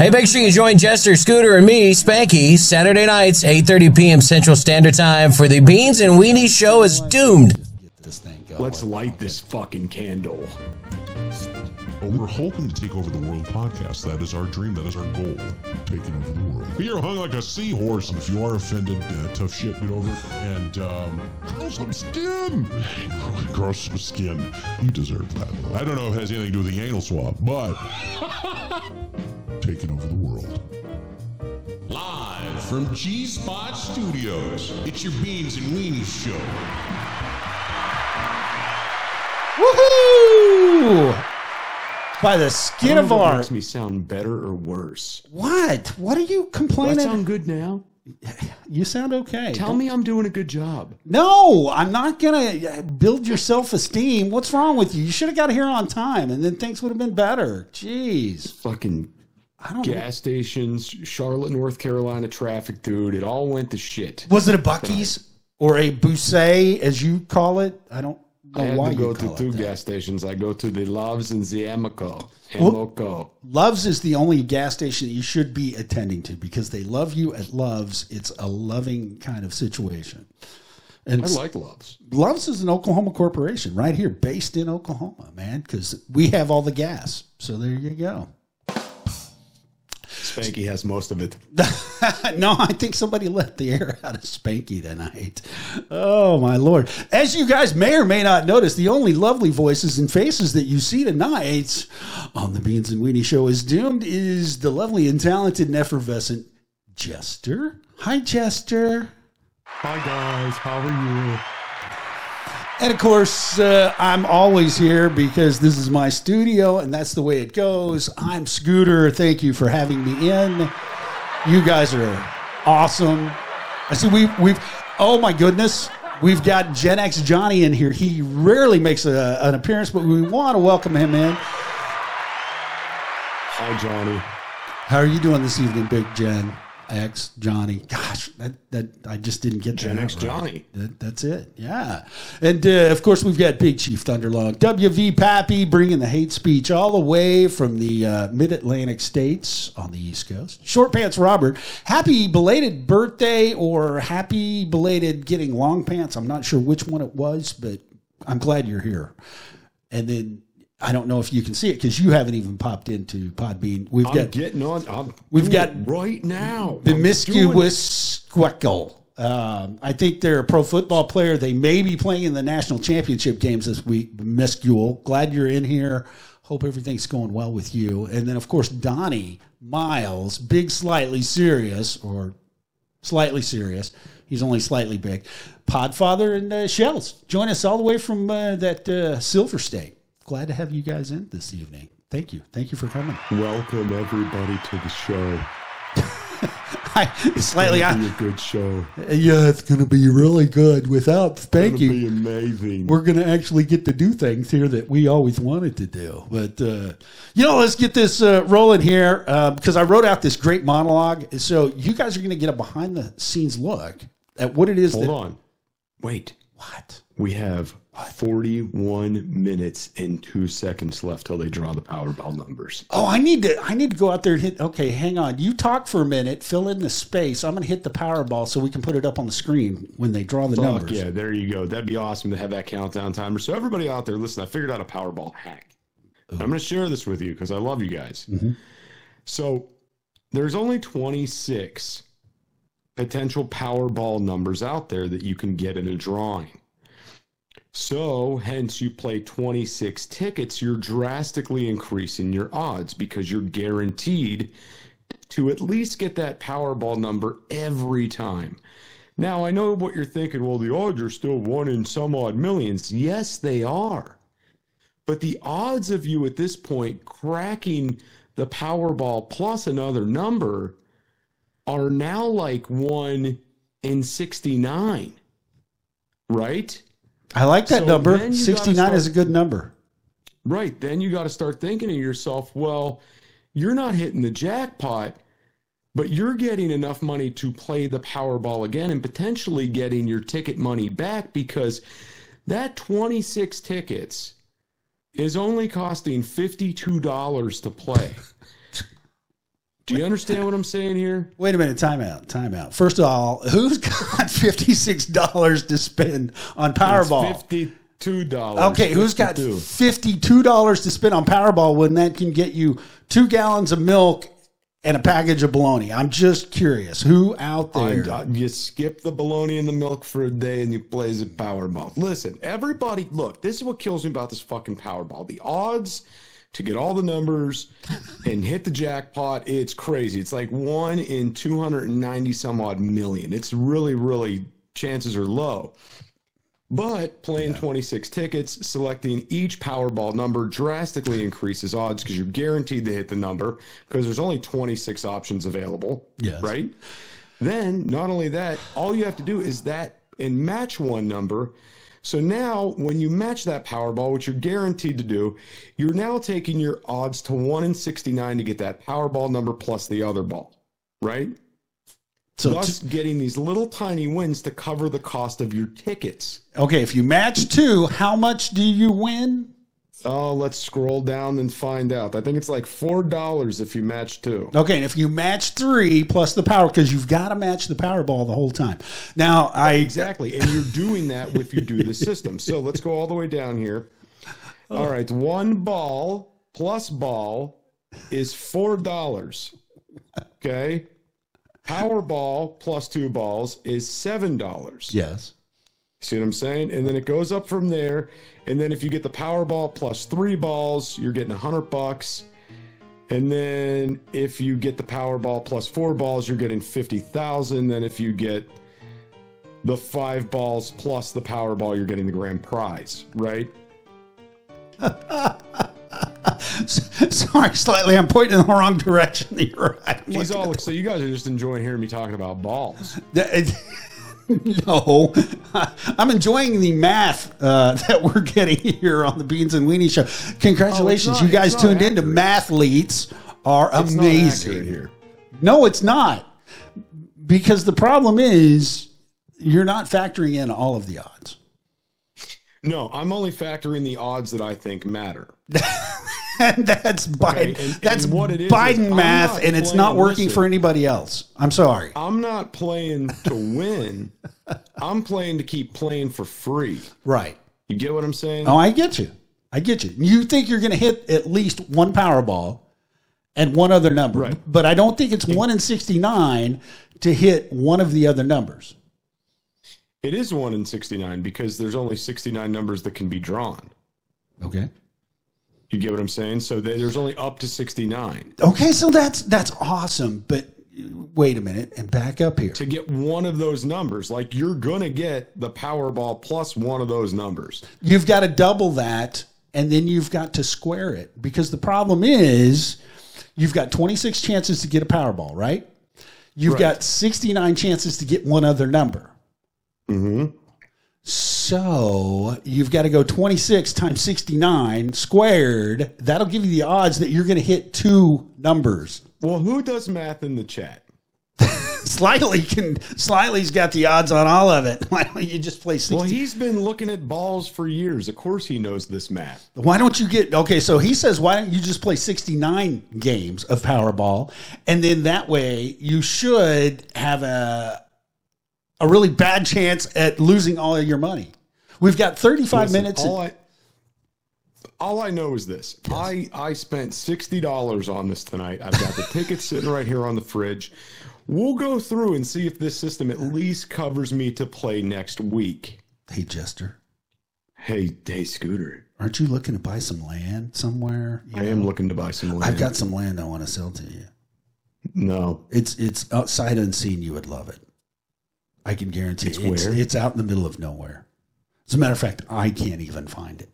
Hey, make sure you join Jester, Scooter, and me, Spanky, Saturday nights, 8.30 p.m. Central Standard Time for the Beans and Weenie Show is doomed. This thing going. Let's light this fucking candle. Well, we're hoping to take over the world podcast. That is our dream. That is our goal. Taking over the world. We are hung like a seahorse. And if you are offended, uh, tough shit, get over it. And um, grow some skin. grow some skin. You deserve that. I don't know if it has anything to do with the anal swab, but taking over the world. Live from G Spot Studios, it's your Beans and Weenies show. Woohoo! By the I skin don't of know if our. makes me sound better or worse. What? What are you Does complaining? that sound good now? you sound okay. Tell me I'm doing a good job. No, I'm not gonna build your self esteem. What's wrong with you? You should have got here on time, and then things would have been better. Jeez, Fucking I don't. know. gas stations, Charlotte, North Carolina traffic, dude. It all went to shit. Was it a Bucky's or a Busset, as you call it? I don't I know had why to go you to call two gas stations. I go to the Loves and the Amico. Well- Amoco. Love's is the only gas station that you should be attending to because they love you at Love's. It's a loving kind of situation. And I like Loves. Love's is an Oklahoma corporation right here, based in Oklahoma, man, because we have all the gas. So there you go. Spanky has most of it. no, I think somebody let the air out of Spanky tonight. Oh, my Lord. As you guys may or may not notice, the only lovely voices and faces that you see tonight on the Beans and Weenie Show is doomed is the lovely and talented and effervescent Jester. Hi, Jester. Hi guys, how are you? And of course, uh, I'm always here because this is my studio and that's the way it goes. I'm Scooter. Thank you for having me in. You guys are awesome. I see we, we've, oh my goodness, we've got Gen X Johnny in here. He rarely makes a, an appearance, but we want to welcome him in. Hi Johnny. How are you doing this evening, Big Gen X Johnny? Gosh, that, that I just didn't get Gen that X right. Johnny. That, that's it. Yeah. And uh, of course, we've got Big Chief Thunderlung, WV Pappy, bringing the hate speech all the way from the uh, mid Atlantic states on the East Coast. Short Pants Robert, happy belated birthday or happy belated getting long pants. I'm not sure which one it was, but I'm glad you're here. And then I don't know if you can see it because you haven't even popped into Podbean. We've I'm got getting on. I'm We've got right now. the Miscuous Squeckle. Um, I think they're a pro football player. They may be playing in the national championship games this week. Miscule, glad you're in here. Hope everything's going well with you. And then, of course, Donnie Miles, big, slightly serious, or slightly serious. He's only slightly big. Podfather and uh, Shells join us all the way from uh, that uh, Silver State. Glad to have you guys in this evening. Thank you. Thank you for coming. Welcome everybody to the show. Hi, slightly It'll on. be a good show. Yeah, it's going to be really good without It'll Spanky. be amazing. We're going to actually get to do things here that we always wanted to do. But, uh, you know, let's get this uh, rolling here uh, because I wrote out this great monologue. So you guys are going to get a behind the scenes look at what it is Hold that. on. Wait. What? We have 41 minutes and two seconds left till they draw the Powerball numbers. Oh, I need to. I need to go out there and hit. Okay, hang on. You talk for a minute. Fill in the space. I'm going to hit the Powerball so we can put it up on the screen when they draw the Fuck numbers. yeah, there you go. That'd be awesome to have that countdown timer. So everybody out there, listen, I figured out a Powerball hack. I'm going to share this with you because I love you guys. Mm-hmm. So there's only 26 potential Powerball numbers out there that you can get in a drawing. So, hence, you play 26 tickets, you're drastically increasing your odds because you're guaranteed to at least get that Powerball number every time. Now, I know what you're thinking. Well, the odds are still one in some odd millions. Yes, they are. But the odds of you at this point cracking the Powerball plus another number are now like one in 69, right? I like that So number. then you gotta 69 is a good number. Right. Then you got to start thinking to yourself, well, you're not hitting the jackpot, but you're getting enough money to play the Powerball again and potentially getting your ticket money back because that 26 tickets is only costing $52 to play. Do you understand what I'm saying here? Wait a minute, time out, time out. First of all, who's got fifty six dollars to spend on Powerball? Fifty-two dollars. Okay, who's got fifty two dollars to spend on Powerball when that can get you two gallons of milk and a package of bologna? I'm just curious, who out there? I- you skip the bologna and the milk for a day and you play the Powerball. Listen, everybody, look, this is what kills me about this fucking Powerball. The odds to get all the numbers and hit the jackpot, it's crazy. It's like one in 290 some odd million. It's really, really, chances are low. But playing 26 tickets, selecting each Powerball number drastically increases odds because you're guaranteed to hit the number because there's only 26 options available. Yes. Right? Then, not only that, all you have to do is that and match one number. So now, when you match that Powerball, which you're guaranteed to do, you're now taking your odds to 1 in 69 to get that Powerball number plus the other ball. Right? So Thus, getting these little tiny wins to cover the cost of your tickets. Okay, if you match two, how much do you win? Oh, let's scroll down and find out. I think it's like four dollars if you match two. Okay, and if you match three plus the power, because you've got to match the Powerball the whole time. Now, I Exactly, and you're doing that if you do the system. So let's go all the way down here. All right, one ball plus ball is four dollars. Okay, Powerball plus two balls is seven dollars. yes, See what I'm saying? And then it goes up from there. And then if you get the Powerball plus three balls, you're getting a hundred bucks. And then if you get the Powerball plus four balls, you're getting fifty thousand. Then if you get the five balls plus the Powerball, you're getting the grand prize, right? sorry, slightly. I'm pointing in the wrong direction. You're right. He's all so you guys are just enjoying hearing me talking about balls. No, I'm enjoying the math uh, that we're getting here on the Beans and Weenie Show. Congratulations, Oh, not- you guys tuned into accurate. Mathletes are It's amazing. here. No, it's not, because the problem is you're not factoring in all of the odds. No, I'm only factoring the odds that I think matter. And that's Biden. and- that's and what it is is Biden I'm math, and it's not working listen. for anybody else. I'm sorry. I'm not playing to win. I'm playing to keep playing for free. Right. You get what I'm saying? Oh, I get you. I get you. You think you're going to hit at least one Powerball and one other number, Right. but I don't think it's one in 69 to hit one of the other numbers. It is 1 in 69 because there's only 69 numbers that can be drawn. Okay. You get what I'm saying? So there- there's only up to 69. Okay, so that's that's awesome, but wait a minute and back up here. To get one of those numbers, like you're going to get the Powerball plus one of those numbers. You've got to double that and then you've got to square it because the problem is you've got 26 chances to get a Powerball, right? You've Right. got 69 chances to get one other number. Mm-hmm. So you've got to go 26 times 69 squared. That'll give you the odds that you're going to hit two numbers. Well, who does math in the chat? Slightly can Slightly's got the odds on all of it. Why don't you just play 60? Well, he's been looking at balls for years. Of course, he knows this math. Why don't you get okay? So he says, why don't you just play 69 games of Powerball, and then that way you should have a a really bad chance at losing all of your money. We've got 35 Listen, minutes. All I, all I know is this: I I spent sixty dollars on this tonight. I've got the tickets sitting right here on the fridge. We'll go through and see if this system at least covers me to play next week. hey, Jester, Hey, hey, Scooter, aren't you looking to buy some land somewhere? I am looking to buy some land. I've got some land I want to sell to you. no. It's it's outside unseen. You would love it. I can guarantee. It's it's, where? it's out in the middle of nowhere. As a matter of fact, I can't even find it.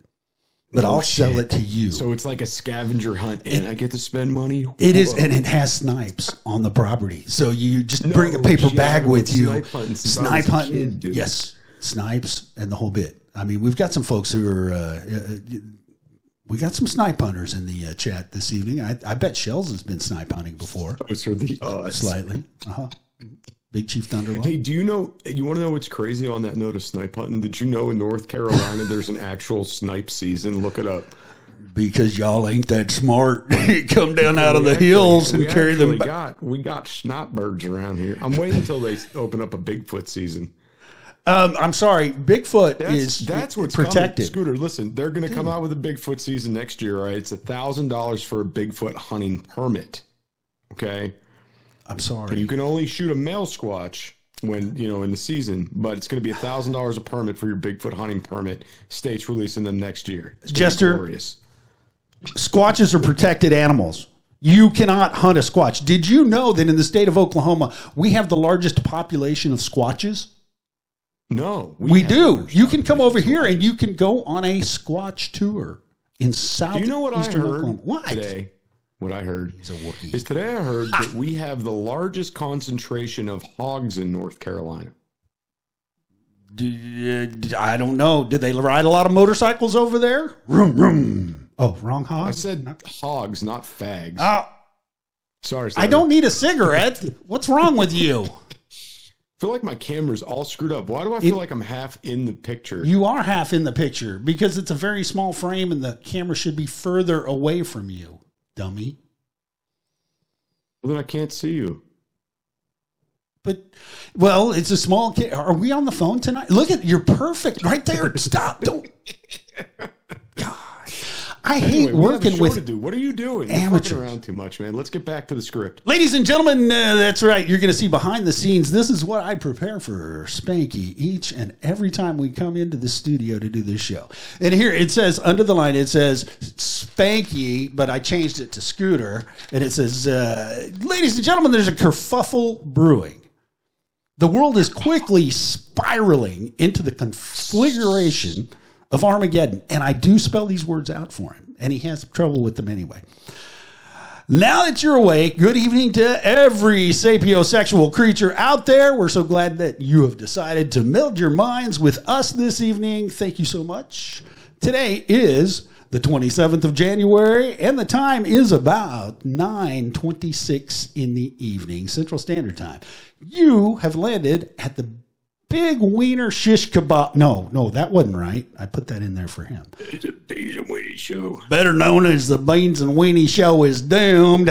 But I'll sell it to you. So it's like a scavenger hunt, and I get to spend money. It is, and it has snipes on the property. So you just No, bring a paper yeah, bag with you. snipe hunting since I was Snipe hunting, kid, yes, snipes and the whole bit. I mean, we've got some folks who are. Uh, uh, we got some snipe hunters in the uh, chat this evening. I, I bet Shells has been snipe hunting before, Those are the odds. slightly. Uh-huh. Big Chief. Hey, do you know? You want to know what's crazy on that note of snipe hunting? Did you know in North Carolina there's an actual snipe season? Look it up. because y'all ain't that smart. Come down out of the actually- hills and carry them back. Got, we got snotbirds around here. I'm waiting until they open up a Bigfoot season. Um, I'm sorry, Bigfoot That's, is that's what's protected. Coming. Scooter, listen, they're going to come out with a Bigfoot season next year. Right? It's a thousand dollars for a Bigfoot hunting permit. Okay, I'm sorry. you can only shoot a male squatch when you know in the season, but it's going to be a thousand dollars a permit for your Bigfoot hunting permit. States releasing them next year. Jester. Squatches are protected animals. You cannot hunt a squatch. Did you know that in the state of Oklahoma, we have the largest population of squatches? No, We have do. You can come over here and you can go on a squatch tour in South. Do you know what I heard Oklahoma. What? today? What I heard He's a Wookiee. is today I heard that we have the largest concentration of hogs in North Carolina. I don't know. Did they ride a lot of motorcycles over there? Vroom, vroom. Oh, wrong hog. I said hogs, not fags. Ah, Sorry, I don't need a cigarette. What's wrong with you? I feel like my camera's all screwed up. Why do I feel like I'm half in the picture? You are half in the picture because it's a very small frame and the camera should be further away from you, dummy. well, then I can't see you. But well, it's a small. kid. are we on the phone tonight? Look at you're perfect right there. Stop! Don't. I hate Anyway, a working with. What are you doing? You're amateurs. around too much, man. Let's get back to the script. Ladies and gentlemen, uh, that's right. You're going to see behind the scenes. This is what I prepare for Spanky each and every time we come into the studio to do this show. And here it says, under the line, it says Spanky, but I changed it to Scooter. And it says, uh, Ladies and gentlemen, there's a kerfuffle brewing. The world is quickly spiraling into the configuration of Armageddon. And I do spell these words out for him, and he has trouble with them anyway. Now that you're awake, good evening to every sapiosexual creature out there. We're so glad that you have decided to meld your minds with us this evening. Thank you so much. Today is the 27th of January, and the time is about 9:26 in the evening, Central Standard Time. You have landed at the Big Wiener Shish Kebab. No, no, that wasn't right. I put that in there for him It's a Beans and Weenie show. better known as the Beans and Weenie Show is doomed.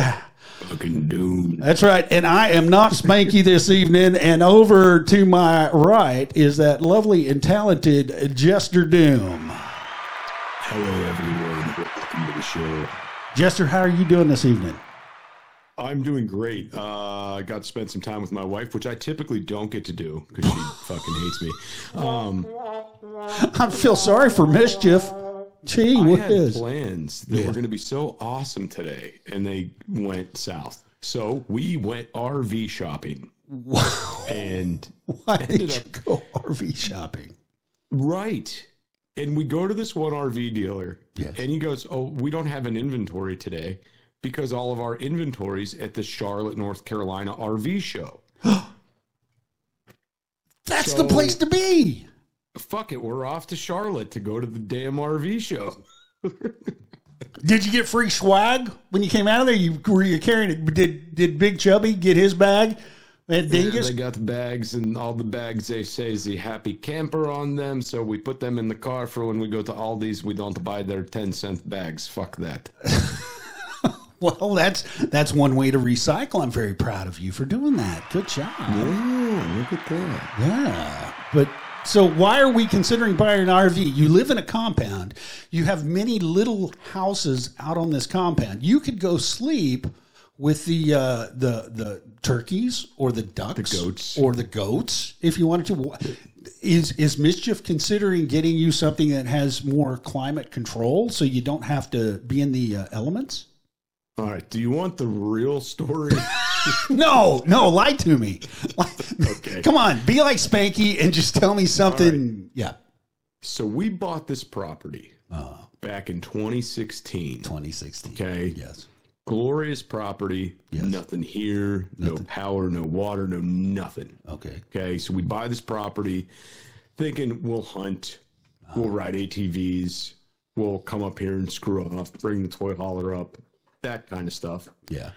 Fucking doomed. That's right. And I am not Spanky this evening. And over to my right is that lovely and talented Jester Doom. Hello, everyone. Welcome to the show. Jester, how are you doing this evening? I'm doing great. Uh, I got to spend some time with my wife, which I typically don't get to do because she fucking hates me. Um, I feel sorry for mischief. Gee I had whiz. plans that were going to be so awesome today, and they went south. So we went RV shopping, Wow. and Why did you up- go RV shopping? right. And we go to this one RV dealer, Yes. and he goes, "Oh, we don't have an inventory today because all of our inventories at the Charlotte, North Carolina RV show." That's So- the place to be. Fuck it, we're off to Charlotte to go to the damn RV show. Did you get free swag when you came out of there? You were you carrying it? Did did Big Chubby get his bag? And Yeah, Dingus? they got the bags, and all the bags they say is the happy camper on them. So we put them in the car for when we go to Aldi's. We don't buy their ten cent bags. Fuck that. Well, that's that's one way to recycle. I'm very proud of you for doing that. Good job. Yeah, look at that. Yeah. But so why are we considering buying an RV? You live in a compound. You have many little houses out on this compound. You could go sleep with the uh, the the turkeys or the ducks, the goats. or the goats if you wanted to. Is is mischief considering getting you something that has more climate control so you don't have to be in the uh, elements? All right. Do you want the real story? No, no, lie to me. Okay. Come on, be like Spanky and just tell me something. Yeah. so we bought this property Uh, back in 2016. 2016. Okay. Yes. Glorious property. Yes. Nothing here. No power. No water. No nothing. Okay. Okay, so we buy this property thinking we'll hunt, we'll ride ATVs, we'll come up here and screw off, bring the toy hauler up, that kind of stuff. Yeah.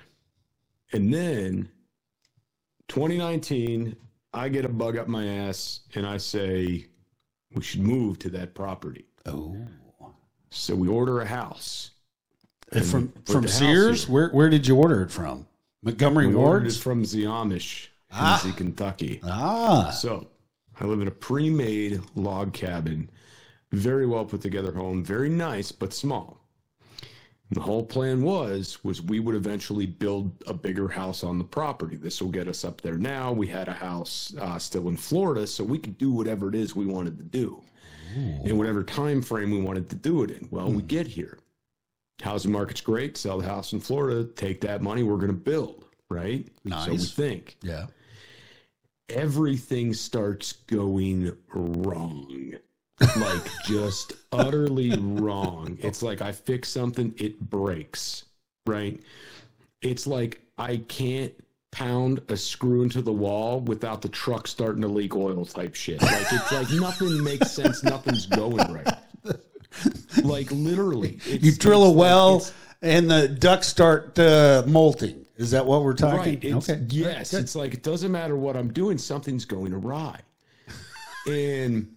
And then 2019, I get a bug up my ass and I say we should move to that property. Oh. So we order a house And from from Sears, here. where where did you order it from? Montgomery We it from the Amish in Kentucky. Ah, So I live in a pre-made log cabin, very well put together home, very nice but small. The whole plan was was we would eventually build a bigger house on the property. This will get us up there. Now we had a house uh, still in Florida, so we could do whatever it is we wanted to do, in whatever time frame we wanted to do it in. Well, we get here, housing market's great. Sell the house in Florida, take that money. We're going to build, right? Nice. So we think yeah. everything starts going wrong. Like just utterly wrong. It's like I fix something, it breaks, right? It's like I can't pound a screw into the wall without the truck starting to leak oil type shit. Like it's like nothing makes sense, nothing's going right. Like literally. You drill a like- well it's- and the ducks start uh, molting. Is that what we're talking? Right. Okay. Yes. It's like it doesn't matter what I'm doing, something's going awry. And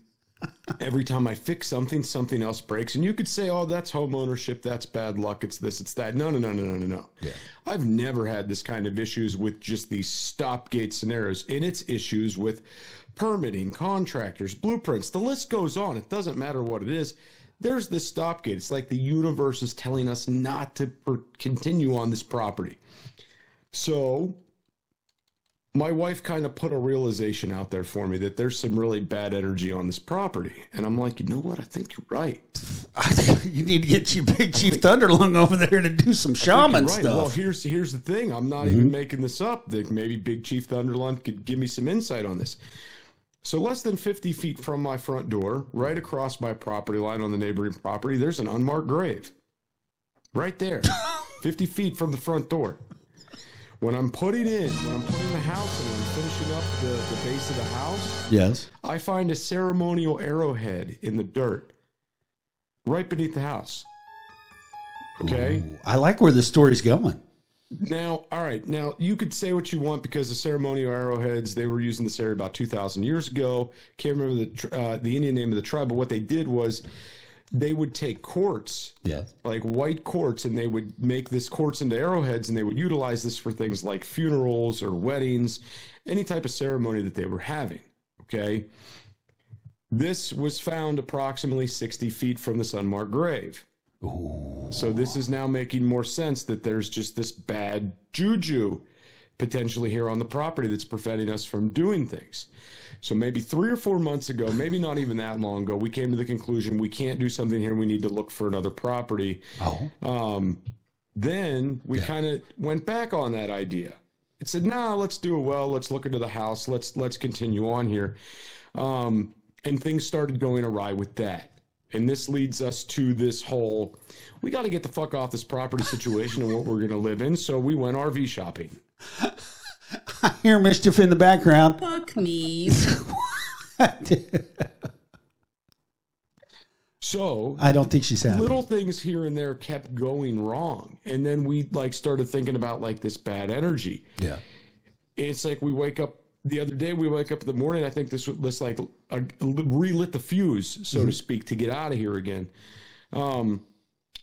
every time I fix something, something else breaks. And you could say, oh, that's home ownership, that's bad luck, it's this, it's that. No, no, no, no, no, no, no. Yeah. I've never had this kind of issues with just these stopgate scenarios. And it's issues with permitting, contractors, blueprints. The list goes on. It doesn't matter what it is. There's this stopgate. It's like the universe is telling us not to per- continue on this property. So my wife kind of put a realization out there for me that there's some really bad energy on this property. And I'm like, you know what? I think you're right. you need to get you Big Chief Thunderlung over there to do some shaman right. stuff. Well, here's here's the thing. I'm not even mm-hmm. making this up. That maybe Big Chief Thunderlung could give me some insight on this. So less than 50 feet from my front door, right across my property line on the neighboring property, there's an unmarked grave. Right there. 50 feet from the front door. When I'm putting in, when I'm putting the house in, I'm finishing up the, the base of the house, yes. I find a ceremonial arrowhead in the dirt right beneath the house. Okay? I like where the story's going. Now, all right. Now, you could say what you want because the ceremonial arrowheads, they were using this area about 2,000 years ago. Can't remember the, uh, the Indian name of the tribe, but what they did was they would take quartz, Yes. like white quartz, and they would make this quartz into arrowheads, and they would utilize this for things like funerals or weddings, any type of ceremony that they were having. Okay. This was found approximately 60 feet from this unmarked grave. So this is now making more sense that there's just this bad juju potentially here on the property that's preventing us from doing things. So maybe three or four months ago, maybe not even that long ago, we came to the conclusion we can't do something here. We need to look for another property. Oh. Um, then we kind of went back on that idea. It said, "Nah, let's do it well. Let's look into the house. Let's let's continue on here." Um, and things started going awry with that. And this leads us to this whole: we got to get the fuck off this property situation and what we're going to live in. So we went RV shopping. I hear mischief in the background. Fuck me. So I don't think she's happy. little things here and there kept going wrong, and then we like started thinking about like this bad energy. yeah. it's like we wake up the other day we wake up in the morning i think this this like uh, relit the fuse so to speak to get out of here again um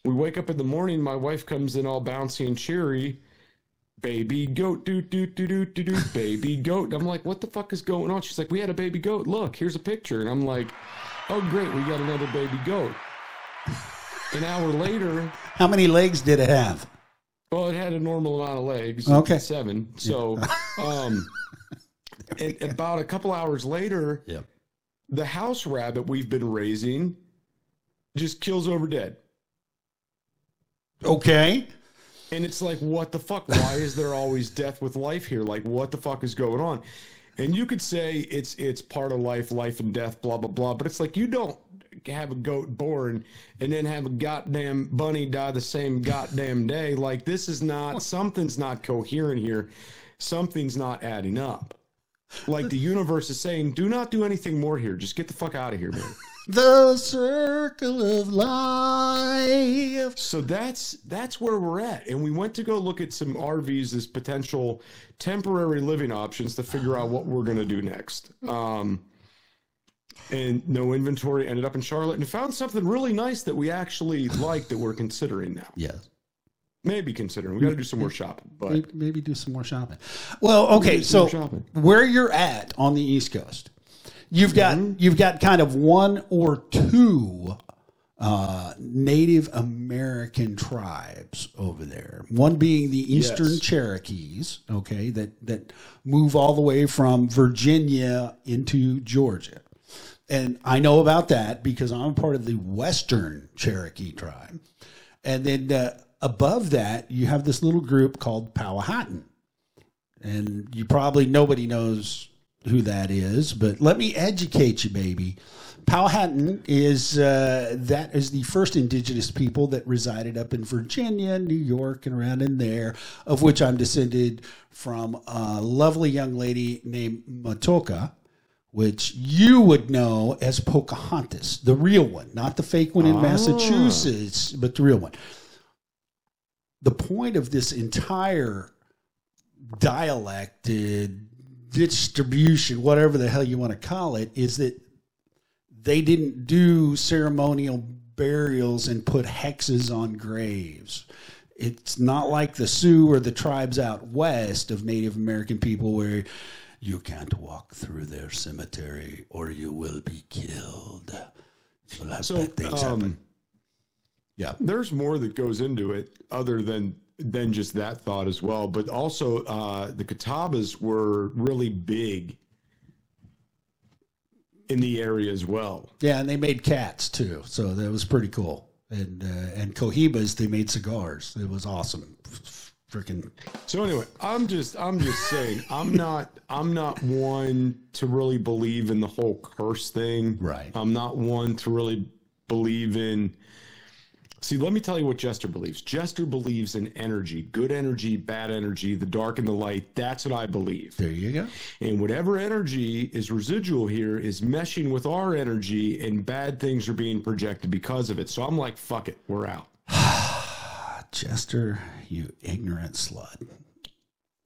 we wake up in the morning my wife comes in all bouncy and cheery baby goat do do do do do do baby goat i'm like what the fuck is going on she's like we had a baby goat look here's a picture and i'm like oh great we got another baby goat an hour later How many legs did it have? well, it had a normal amount of legs. Okay. Seven. So, um, about a couple hours later, Yep. the house rabbit we've been raising just kills over dead. Okay. And it's like, what the fuck? Why is there always death with life here? Like, what the fuck is going on? And you could say it's it's part of life, life and death, blah blah blah. But it's like you don't have a goat born and then have a goddamn bunny die the same goddamn day. Like this is not something's not coherent here. Something's not adding up. Like the universe is saying, do not do anything more here. Just get the fuck out of here, man. The circle of life. So that's that's where we're at, and we went to go look at some RVs as potential temporary living options to figure out what we're going to do next. Um, and no inventory ended up in Charlotte, and found something really nice that we actually like that we're considering now. Yes. maybe considering. We got to do some more shopping, but Maybe, maybe do some more shopping. Well, okay, so where you're at on the East Coast, you've got Mm-hmm. you've got kind of one or two uh, Native American tribes over there. One being the Eastern Yes. Cherokees, okay, that that move all the way from Virginia into Georgia. And I know about that because I'm part of the Western Cherokee tribe. And then uh, above that, you have this little group called Powhatan. And you probably, nobody knows who that is, but let me educate you, baby. Powhatan is uh, that is the first indigenous people that resided up in Virginia, New York, and around in there, of which I'm descended from a lovely young lady named Matoaka, which you would know as Pocahontas, the real one, not the fake one in Massachusetts, but the real one. The point of this entire dialect uh, distribution, whatever the hell you want to call it, is that they didn't do ceremonial burials and put hexes on graves. It's not like the Sioux or the tribes out west of Native American people where you can't walk through their cemetery or you will be killed. So bad things happen. um, Yeah. there's more that goes into it other than than just that thought as well. But also, uh, the Catawbas were really big in the area as well. Yeah, and they made cats too, so that was pretty cool. And uh, and Cohibas, they made cigars. It was awesome. Freaking So anyway, I'm just I'm just saying I'm not I'm not one to really believe in the whole curse thing. Right. I'm not one to really believe in See, let me tell you what Jester believes. Jester believes in energy, good energy, bad energy, the dark and the light. That's what I believe. there you go. And whatever energy is residual here is meshing with our energy, and bad things are being projected because of it. So I'm like, fuck it, we're out. Jester, you ignorant slut.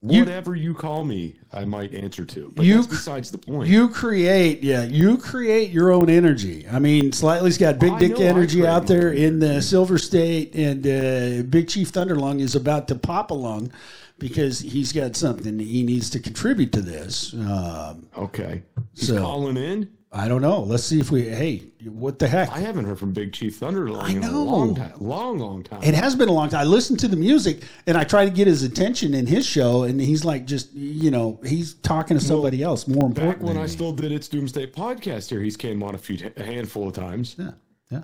Whatever you call me, I might answer to. But You- that's besides the point. You create, yeah, you create your own energy. I mean, Slightly's got big I dick energy out there own in the Silver State, and uh, Big Chief Thunderlung is about to pop along because he's got something he needs to contribute to this. Um, okay. He's So- calling in. I don't know. Let's see if we. Hey, what the heck? I haven't heard from Big Chief Thunderlung I in a long time. Long, long time. It has been a long time. I listened to the music and I try to get his attention in his show, and he's like, just you know, he's talking to somebody else more important. Back when I me. still did its Doomsday podcast here, he's came on a few a handful of times. yeah, yeah.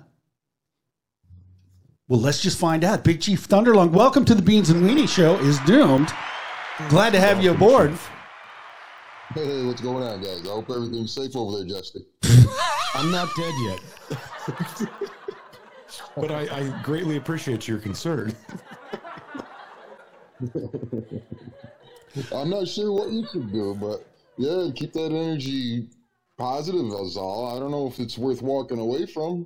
Well, let's just find out. Big Chief Thunderlung, welcome to the Beans and Weenie Show. Is doomed. Glad to have you aboard. Hey, what's going on, guys? I hope everything's safe over there, Justin. I'm not dead yet. but I, I greatly appreciate your concern. I'm not sure what you should do, but yeah, keep that energy positive. Is all. I don't know if it's worth walking away from.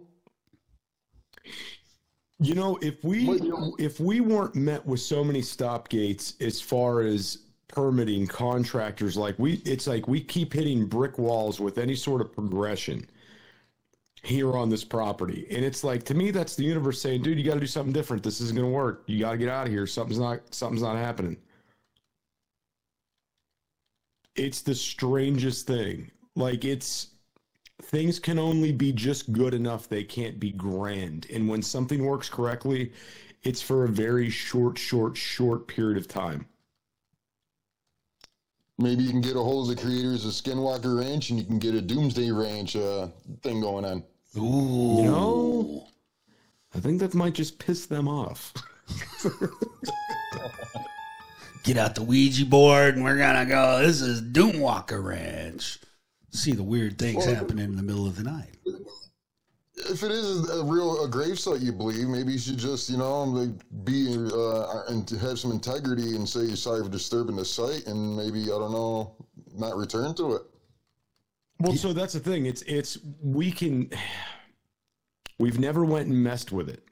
You know, if we if we weren't met with so many stop gates as far as permitting contractors, like we, it's like we keep hitting brick walls with any sort of progression here on this property, and it's like to me that's the universe saying, "Dude, you got to do something different. This isn't going to work. You got to get out of here. Something's not something's not happening." It's the strangest thing. Like it's things can only be just good enough they can't be grand and when something works correctly it's for a very short short short period of time Maybe you can get a hold of the creators of Skinwalker Ranch, and you can get a Doomsday Ranch uh, thing going on. Ooh. you know i think that might just piss them off Get out the Ouija board and we're gonna go. This is Doomwalker Ranch. See the weird things Well- happening in the middle of the night. If it is a real a grave site you believe, maybe you should just you know be uh, and have some integrity and say you're sorry for disturbing the site, and maybe I don't know, not return to it. well so that's the thing. It's it's we can we've never went and messed with it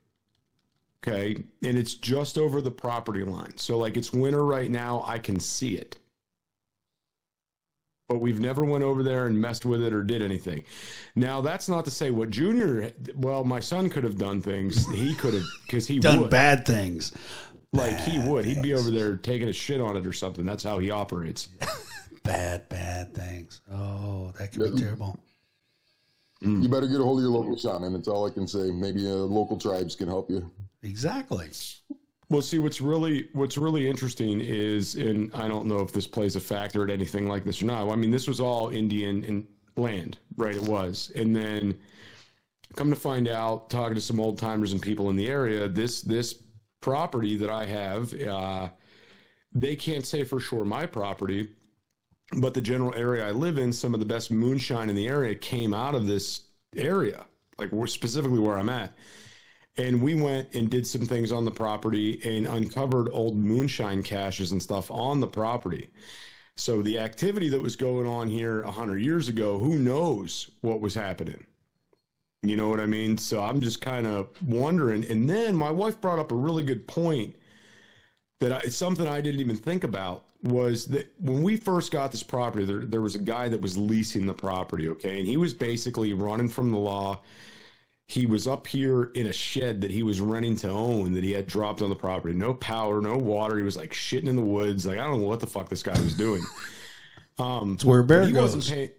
okay? And it's just over the property line. So like it's winter right now. I can see it but we've never went over there and messed with it or did anything. Now that's not to say what Junior. Well, my son could have done things. He could have because he Done would. bad things. Like he would. He'd be over there taking a shit on it or something. That's how he operates. Bad, bad things. Oh, that could be terrible. You better get a hold of your local shaman. That's all I can say. Maybe uh, local tribes can help you. Exactly. Well, see, what's really what's really interesting is, and I don't know if this plays a factor at anything like this or not. I mean, this was all Indian and land, right? It was, and then come to find out, talking to some old timers and people in the area, this this property that I have, uh, they can't say for sure my property, but the general area I live in, some of the best moonshine in the area came out of this area, like specifically where I'm at. And we went and did some things on the property and uncovered old moonshine caches and stuff on the property. So the activity that was going on here 100 years ago, who knows what was happening? You know what I mean? So I'm just kind of wondering. And then my wife brought up a really good point that I, something I didn't even think about was that when we first got this property, there, there was a guy that was leasing the property, okay? And he was basically running from the law. He was up here in a shed that he was renting to own that he had dropped on the property. No power, no water. He was like shitting in the woods. Like, I don't know what the fuck this guy was doing. Um, It's where bear he wasn't goes. paying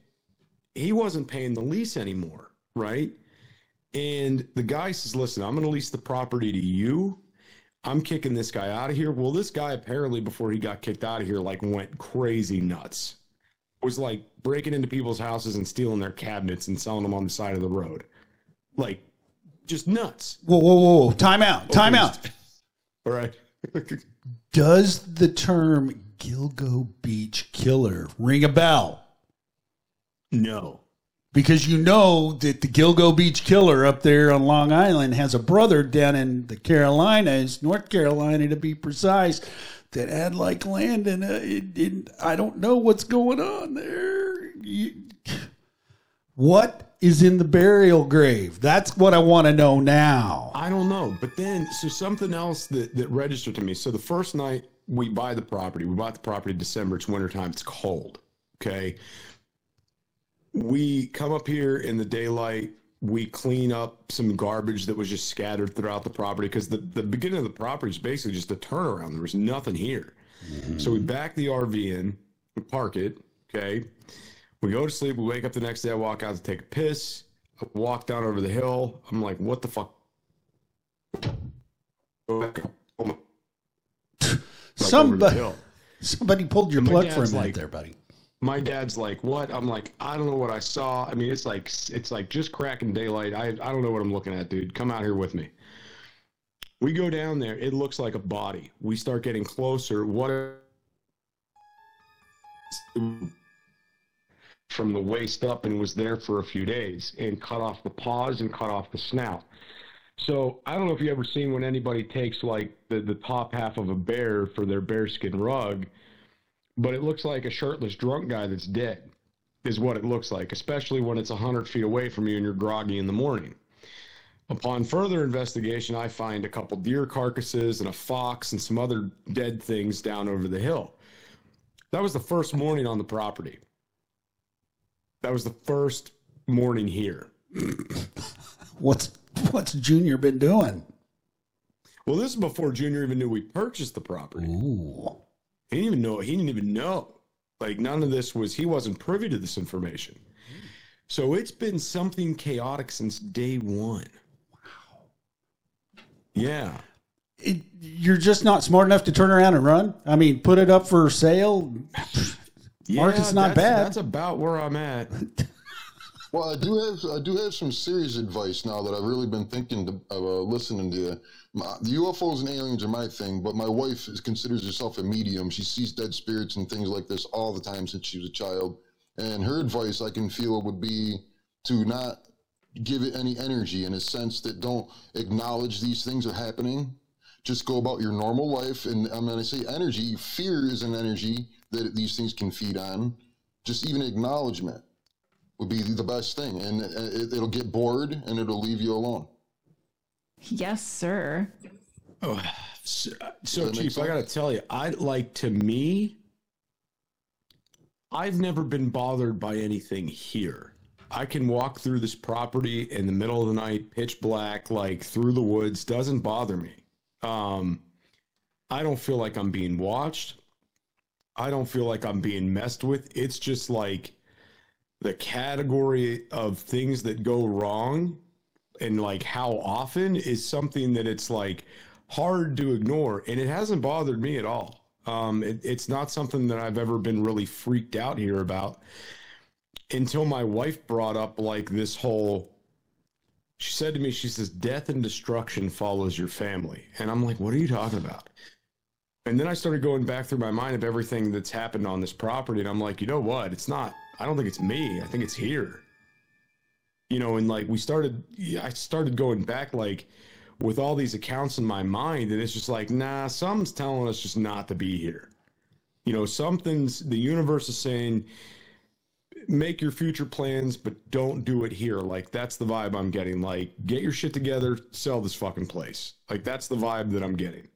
he wasn't paying the lease anymore, right? And the guy says, "Listen, I'm going to lease the property to you. I'm kicking this guy out of here." Well, this guy apparently before he got kicked out of here like went crazy nuts. Was like breaking into people's houses and stealing their cabinets and selling them on the side of the road. Like just nuts. Whoa, whoa, whoa, whoa. Time out. Time out. All right. Does the term Gilgo Beach Killer ring a bell? no. Because you know that the Gilgo Beach Killer up there on Long Island has a brother down in the Carolinas, North Carolina to be precise, that had like land and uh, it, it, I don't know what's going on there. You, what is in the burial grave? That's what I want to know now. I don't know. But then, so something else that, that registered to me. So the first night we buy the property, we bought the property December, it's wintertime, it's cold. Okay. We come up here in the daylight, we clean up some garbage that was just scattered throughout the property because the, the beginning of the property is basically just a turnaround. There was nothing here. Mm-hmm. So we back the RV in, we park it. Okay. We go to sleep. We wake up the next day. I walk out to take a piss. I walk down over the hill. I'm like, what the fuck? Go back up. Oh like Somebody, somebody pulled your plug for a minute like- there, buddy. My dad's like, what? I'm like, I don't know what I saw. I mean, it's like it's like just cracking daylight. I I don't know what I'm looking at, dude. Come out here with me. We go down there. It looks like a body. We start getting closer. What? From the waist up and was there for a few days and cut off the paws and cut off the snout. So I don't know if you ever seen when anybody takes like the, the top half of a bear for their bearskin rug, but it looks like a shirtless drunk guy that's dead, is what it looks like, especially when it's 100 feet away from you and you're groggy in the morning. Upon further investigation, I find a couple deer carcasses and a fox and some other dead things down over the hill. That was the first morning on the property. That was the first morning here. What's what's Junior been doing? Well, this is before Junior even knew we purchased the property. Ooh. He didn't even know. He didn't even know. Like none of this was. He wasn't privy to this information. So it's been something chaotic since day one. Wow. Yeah. It, you're just not smart enough to turn around and run. I mean, put it up for sale. Market's Yeah, not that's- bad. That's about where I'm at. Well, I do have I do have some serious advice now that I've really been thinking to, of uh, listening to. My, the UFOs and aliens are my thing, but my wife is, considers herself a medium. She sees dead spirits and things like this all the time since she was a child. And her advice, I can feel, would be to not give it any energy in a sense that don't acknowledge these things are happening. Just go about your normal life. And I'm going to say energy. Fear is an energy that these things can feed on. Just even acknowledgement would be the best thing, and it, it'll get bored and it'll leave you alone. Yes, sir. So, so Chief, I got to tell you, I like to me, I've never been bothered by anything here. I can walk through this property in the middle of the night, pitch black, like through the woods, doesn't bother me. Um, I don't feel like I'm being watched. I don't feel like I'm being messed with. It's just like the category of things that go wrong and like how often is something that it's like hard to ignore. And it hasn't bothered me at all. Um, it, it's not something that I've ever been really freaked out here about until my wife brought up like this whole she said to me she says death and destruction follows your family and i'm like what are you talking about and then i started going back through my mind of everything that's happened on this property and i'm like you know what it's not i don't think it's me i think it's here you know and like we started i started going back like with all these accounts in my mind and it's just like nah something's telling us just not to be here you know something's the universe is saying make your future plans, but don't do it here. Like that's the vibe I'm getting. Like get your shit together, sell this fucking place. Like that's the vibe that I'm getting.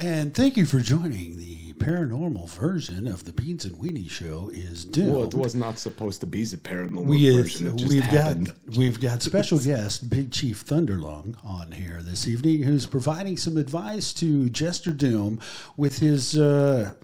And thank you for joining the paranormal version of the Beans and Weenie Show. Is doomed. Well, it was not supposed to be the paranormal we is, version. We've happened. got we've got special guest Big Chief Thunderlung on here this evening, who's providing some advice to Jester Doom with his. Uh,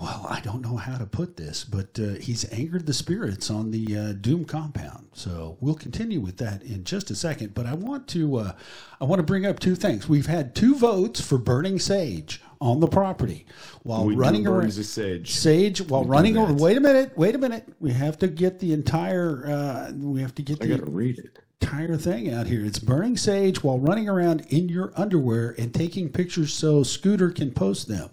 well, I don't know how to put this, but uh, he's angered the spirits on the uh, Doom compound. So we'll continue with that in just a second. But I want to uh, I want to bring up two things. We've had two votes for burning sage on the property while We running around sage. Sage while do running over. Wait a minute. Wait a minute. We have to get the entire. Uh, we have to get I the gotta read it. entire thing out here. It's burning sage while running around in your underwear and taking pictures so Scooter can post them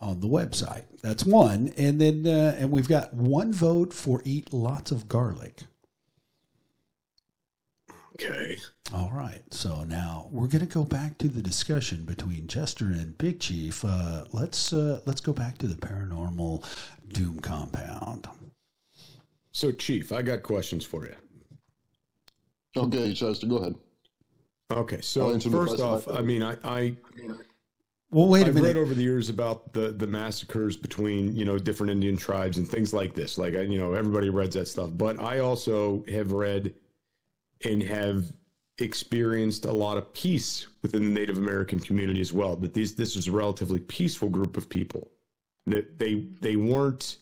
on the website. That's one. And then uh, and we've got one vote for eat lots of garlic. Okay. All right. So now we're going to go back to the discussion between Jester and Big Chief. Uh, let's uh, let's go back to the paranormal doom compound. So, Chief, I got questions for you. Okay, Jester, go ahead. Okay, so first off. I mean, I, I Well, wait a I've minute. read over the years about the the massacres between you know different Indian tribes and things like this. Like I, you know, everybody reads that stuff, but I also have read and have experienced a lot of peace within the Native American community as well. That these this is a relatively peaceful group of people. That they they weren't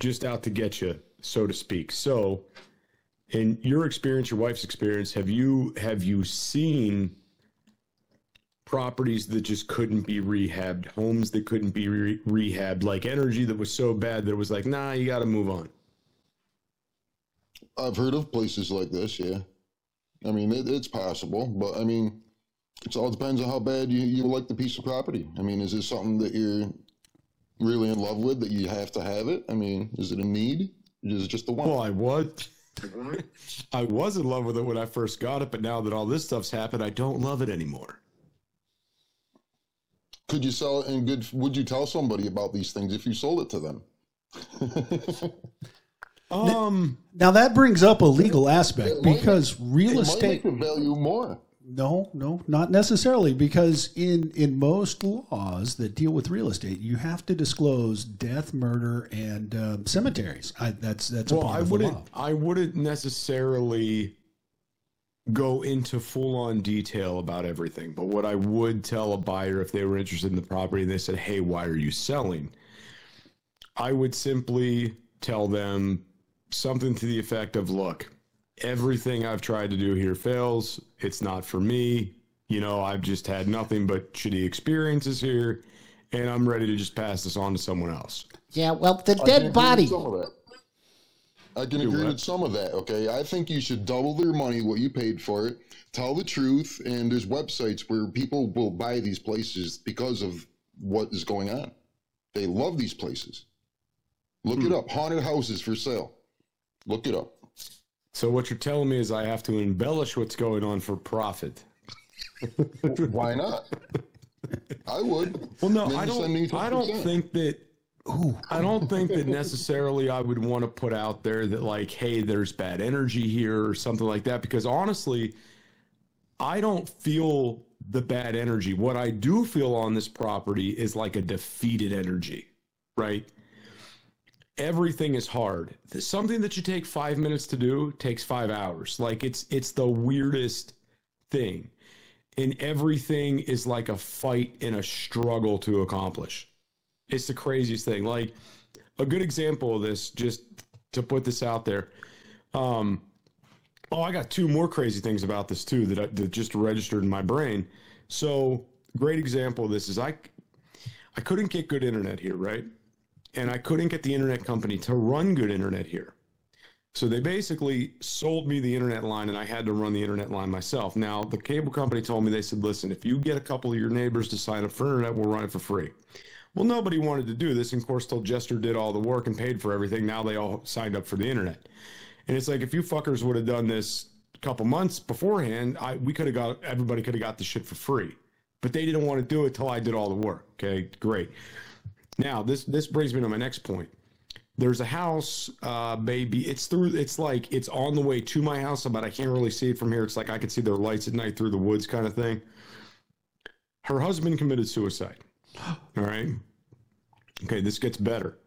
just out to get you, so to speak. So, in your experience, your wife's experience, have you have you seen? Properties that just couldn't be rehabbed, homes that couldn't be re- rehabbed, like energy that was so bad that it was like, nah, you got to move on. I've heard of places like this, yeah. I mean, it, it's possible, but I mean, it all depends on how bad you, you like the piece of property. I mean, is it something that you're really in love with that you have to have it? I mean, is it a need? Is it just the one? Well, I was. I was in love with it when I first got it, but now that all this stuff's happened, I don't love it anymore. Could you sell it in good? Would you tell somebody about these things if you sold it to them? Um, Now that brings up a legal aspect It might because real it might estate. make the value more. No, no, not necessarily. Because in in most laws that deal with real estate, you have to disclose death, murder, and um, cemeteries. I, that's that's a well, part I of wouldn't. law. I wouldn't necessarily go into full on detail about everything, but what I would tell a buyer if they were interested in the property and they said, "Hey, why are you selling?" I would simply tell them something to the effect of, "Look, everything I've tried to do here fails. It's not for me. You know, I've just had nothing but shitty experiences here, and I'm ready to just pass this on to someone else." Yeah, well, the I dead agree with body. Some of that. I can Do agree what? with some of that. Okay, I think you should double their money, what you paid for it. Tell the truth, and there's websites where people will buy these places because of what is going on. They love these places. Look Hmm. it up. Haunted houses for sale. Look it up. So what you're telling me is I have to embellish what's going on for profit. Why not? I would. Well, no, Maybe I don't. I don't think that. I don't think that necessarily I would want to put out there that like, hey, there's bad energy here or something like that. Because honestly, I don't feel the bad energy. What I do feel on this property is like a defeated energy, right? Everything is hard. Something that you take five minutes to do takes five hours. Like it's it's the weirdest thing. and everything is like a fight and a struggle to accomplish. It's the craziest thing. Like a good example of this, just to put this out there. Um, oh, I got two more crazy things about this too that, I, that just registered in my brain. So, great example of this is I, I couldn't get good internet here, right? And I couldn't get the internet company to run good internet here. So they basically sold me the internet line and I had to run the internet line myself. Now, the cable company told me, they said, listen, if you get a couple of your neighbors to sign up for internet, we'll run it for free. Well, nobody wanted to do this. And of course, till Jester did all the work and paid for everything, now they all signed up for the internet. And it's like, if you fuckers would have done this a couple months beforehand, I, we could have got, everybody could have got the shit for free. But they didn't want to do it till I did all the work. Okay, great. Now, this, this brings me to my next point there's a house uh maybe it's through it's like it's on the way to my house but i can't really see it from here it's like i can see their lights at night through the woods kind of thing her husband committed suicide all right okay this gets better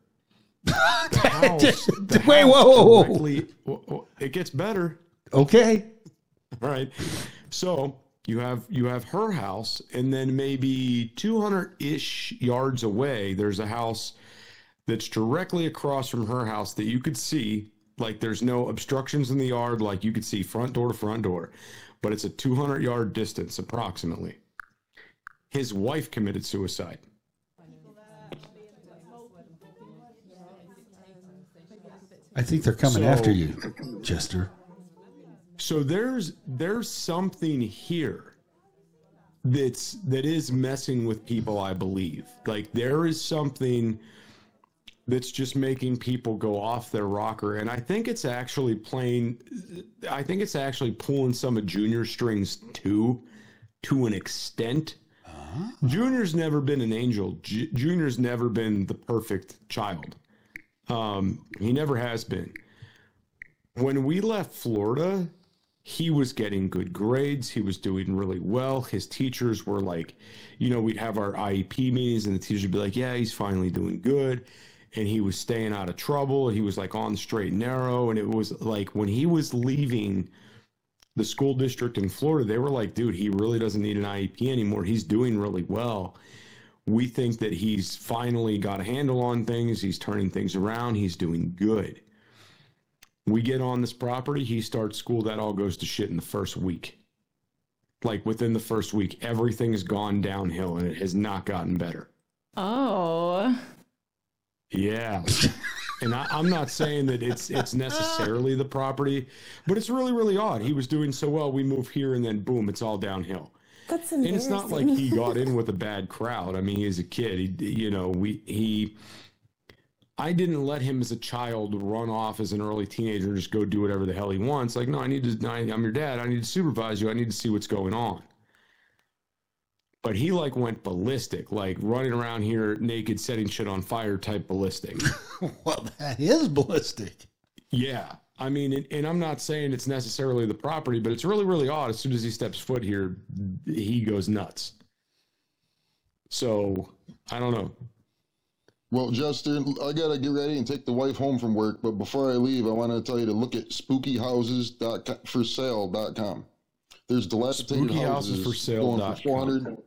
the house, the Wait, house whoa, whoa, whoa. directly- whoa, whoa, it gets better Okay. all right. So you have you have her house, and then maybe 200 ish yards away, there's a house that's directly across from her house that you could see. Like there's no obstructions in the yard, like you could see front door to front door, but it's a 200 yard distance approximately. His wife committed suicide. I think they're coming So- after you, Jester. So there's there's something here that's that is messing with people, I believe. Like there is something that's just making people go off their rocker. And I think it's actually playing I think it's actually pulling some of Junior strings too, to an extent. Junior's never been an angel. Ju- Junior's never been the perfect child. Um, he never has been when we left Florida, he was getting good grades. He was doing really well. His teachers were like, you know, we'd have our IEP meetings and the teachers would be like, yeah, he's finally doing good. And he was staying out of trouble. He was like on straight and narrow. And it was like when he was leaving the school district in Florida, they were like, dude, he really doesn't need an IEP anymore. He's doing really well. We think that he's finally got a handle on things. He's turning things around. He's doing good we get on this property, he starts school, that all goes to shit in the first week. Like within the first week, everything's gone downhill and it has not gotten better. Oh. Yeah. and I, I'm not saying that it's it's necessarily the property, but it's really, really odd. He was doing so well, we move here and then boom, it's all downhill. That's And it's not like he got in with a bad crowd. I mean, he's a kid. He, you know, we he. I didn't let him as a child run off as an early teenager and just go do whatever the hell he wants. Like, no, I need to. I'm your dad. I need to supervise you. I need to see what's going on. But he like went ballistic, like running around here naked, setting shit on fire, type ballistic. Well, that is ballistic. Yeah. I mean, and, and I'm not saying it's necessarily the property, but it's really, really odd. As soon as he steps foot here, he goes nuts. So I don't know. Well, Justin, I gotta get ready and take the wife home from work. But before I leave, I want to tell you to look at spookyhouses.forsale.com. There's dilapidated houses going for Spookyhousesforsale.com. 400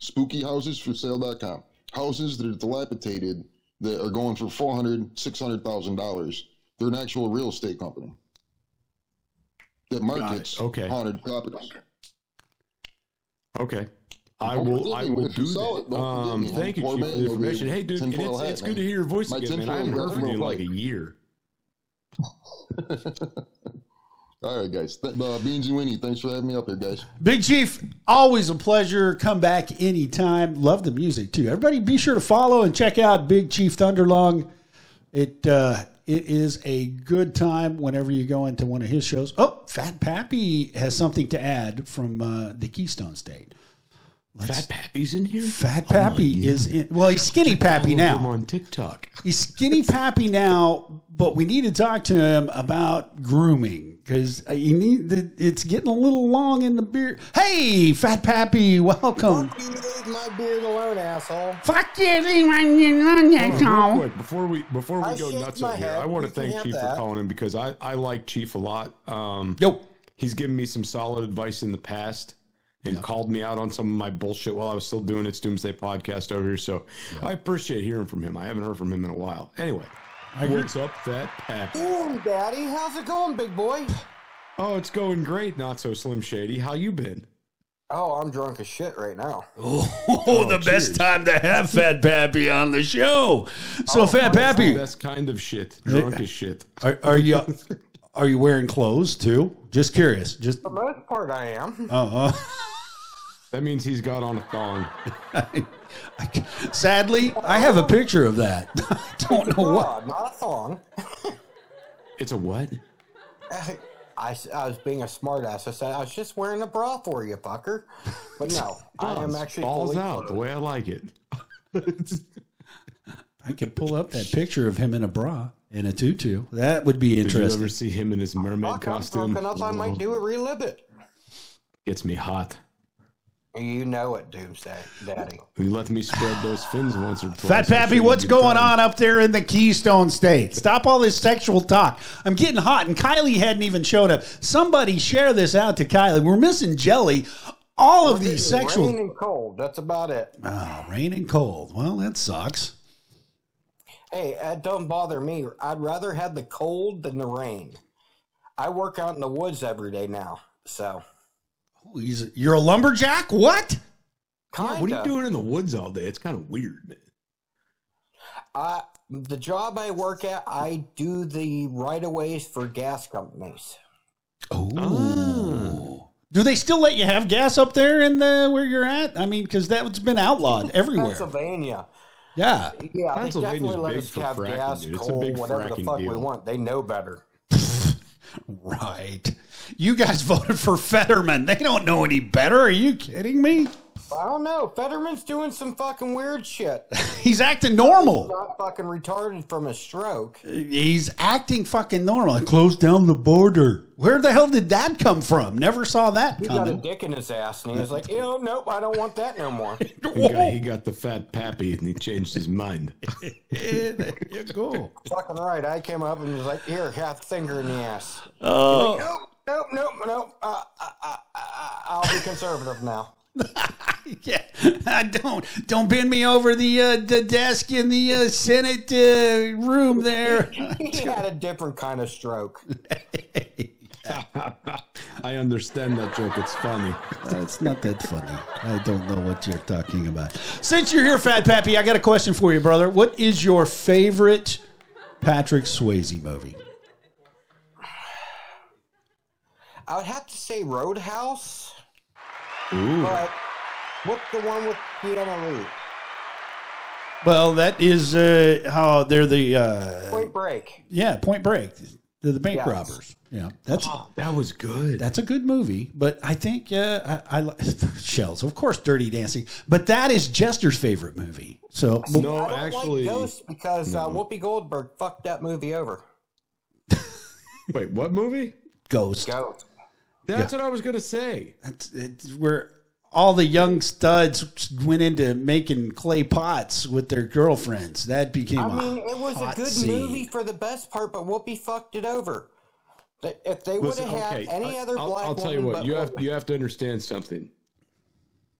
spookyhousesforsale.com. Houses that are dilapidated that are going for 400 600000 dollars. They're an actual real estate company that markets Okay. haunted properties. Okay. I will. I will do that. Um, thank you, Poor Chief, man for the information. Hey, dude, it's, hat, it's good to hear your voice My again, man. I haven't heard from you in like a year. All right, guys. Th- uh, Beans and Weenie, thanks for having me up here, guys. Big Chief, always a pleasure. Come back anytime. Love the music too. Everybody, be sure to follow and check out Big Chief Thunderlung. It uh, it is a good time whenever you go into one of his shows. Oh, Fat Pappy has something to add from uh, the Keystone State. Fat Pappy's in here. Fat Pappy is in. Well, he's Skinny Pappy Follow him now. on TikTok. He's Skinny Pappy now, but we need to talk to him about grooming because you need. The, it's getting a little long in the beard. Hey, Fat Pappy, welcome. Fuck You leave my beard alone, asshole. Fuck you, leave my beard alone, Real asshole. quick, before we before we I go nuts my over here. I want to thank have Chief for calling him because I I like Chief a lot. Um, Yo, he's given me some solid advice in the past and called me out on some of my bullshit while I was still doing its Doomsday podcast over here. So I appreciate hearing from him. I haven't heard from him in a while. Anyway, what's up, Fat Pappy? Boom, Daddy. How's it going, big boy? Oh, it's going great. Not so Slim Shady. How you been? Oh, I'm drunk as shit right now. Oh, the best time to have Fat Pappy on the show. So, Fat Pappy, Best kind of shit. Drunk as shit. are, are you are you wearing clothes too? Just curious. Just For the most part, I am. Uh uh, That means he's got on a thong. sadly, I have a picture of that. I don't know what. Oh, not a thong. It's a what? I I was being a smartass. I said I was just wearing a bra for you, fucker. But no, I am actually balls fully out the way I like it. I could pull up that picture of him in a bra and a tutu. That would be Did you interesting. ever see him in his mermaid Fuck, I'm costume? drunk enough. I might do a relive it. Gets me hot. You know it, Doomsday Daddy. You let me spread those fins once or twice. Fat Pappy, what's going done. on up there in the Keystone State? Stop all this sexual talk. I'm getting hot, and Kylie hadn't even showed up. Somebody share this out to Kylie. We're missing Jelly. All of these sexual. Rain and cold. That's about it. Oh, rain and cold. Well, that sucks. Hey, that don't bother me. I'd rather have the cold than the rain. I work out in the woods every day now, so he's- You're a lumberjack? What? kind What are you doing in the woods all day? It's kind of weird. man. I the job I work at, I do the right of ways for gas companies. Oh. Ah. Do they still let you have gas up there in the where you're at? I mean, because that's been outlawed everywhere. Pennsylvania. Yeah. Yeah, they Pennsylvania's definitely let us have fracking, gas, dude. It's a coal, big whatever the fracking fuck we want. They know better. Right. You guys voted for Fetterman. They don't know any better. Are you kidding me? I don't know. Fetterman's doing some fucking weird shit. He's acting normal. Not fucking retarded from a stroke. He's acting fucking normal. Close down the border. Where the hell did that come from? Never saw that He got a coming. dick in his ass, and he was like, "Ew, nope, I don't want that no more." He got, he got the fat pappy and he changed his mind. there you go. fucking right. I came up and was like, "Here, half finger in the ass." Oh, Nope, nope, nope, nope. Uh, uh, uh, uh, I'll be conservative now. yeah. I don't don't bend me over the uh, the desk in the uh, Senate uh, room there. He had a different kind of stroke. I understand that joke. It's funny. It's not that funny. I don't know what you're talking about. Since you're here, Fat Pappy, I got a question for you, brother. What is your favorite Patrick Swayze movie? I would have to say Roadhouse, Ooh. but what's the one with Keanu Reeves? Well, that is uh, how they're the uh, Point Break. yeah Point Break. They're the bank Yes. robbers. Yeah, that's That was good. that's a good movie. But I think uh, I, I shells, of course, Dirty Dancing. But that is Jester's favorite movie. So no, I don't actually. like Ghost because uh, Whoopi Goldberg fucked that movie over. Wait, what movie? Ghost. Ghost. That's what I was gonna say. It's, it's where all the young studs went into making clay pots with their girlfriends. That became I mean, it was a good scene. movie for the best part, but Whoopi fucked it over. If they would Listen, have had any I- other I'll, black I'll tell you what. You have you have to understand something,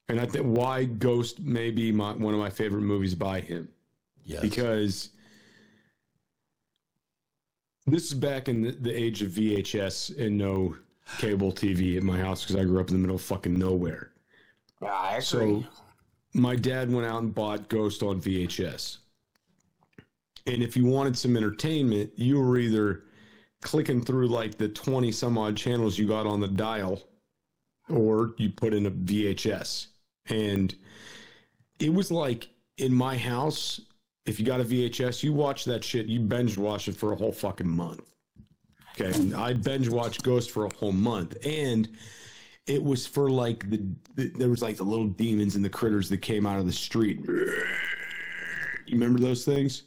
and I think why Ghost may be my, one of my favorite movies by him Yes. because this is back in the, the age of VHS and no cable TV at my house because I grew up in the middle of fucking nowhere. Yeah, I agree. So my dad went out and bought Ghost on VHS. And if you wanted some entertainment, you were either clicking through like the 20 some odd channels you got on the dial or you put in a VHS. And it was like in my house, if you got a VHS, you watch that shit, you binge watch it for a whole fucking month. Okay. And I binge watched Ghost for a whole month. And it was for like the, the there was like the little demons and the critters that came out of the street. You remember those things?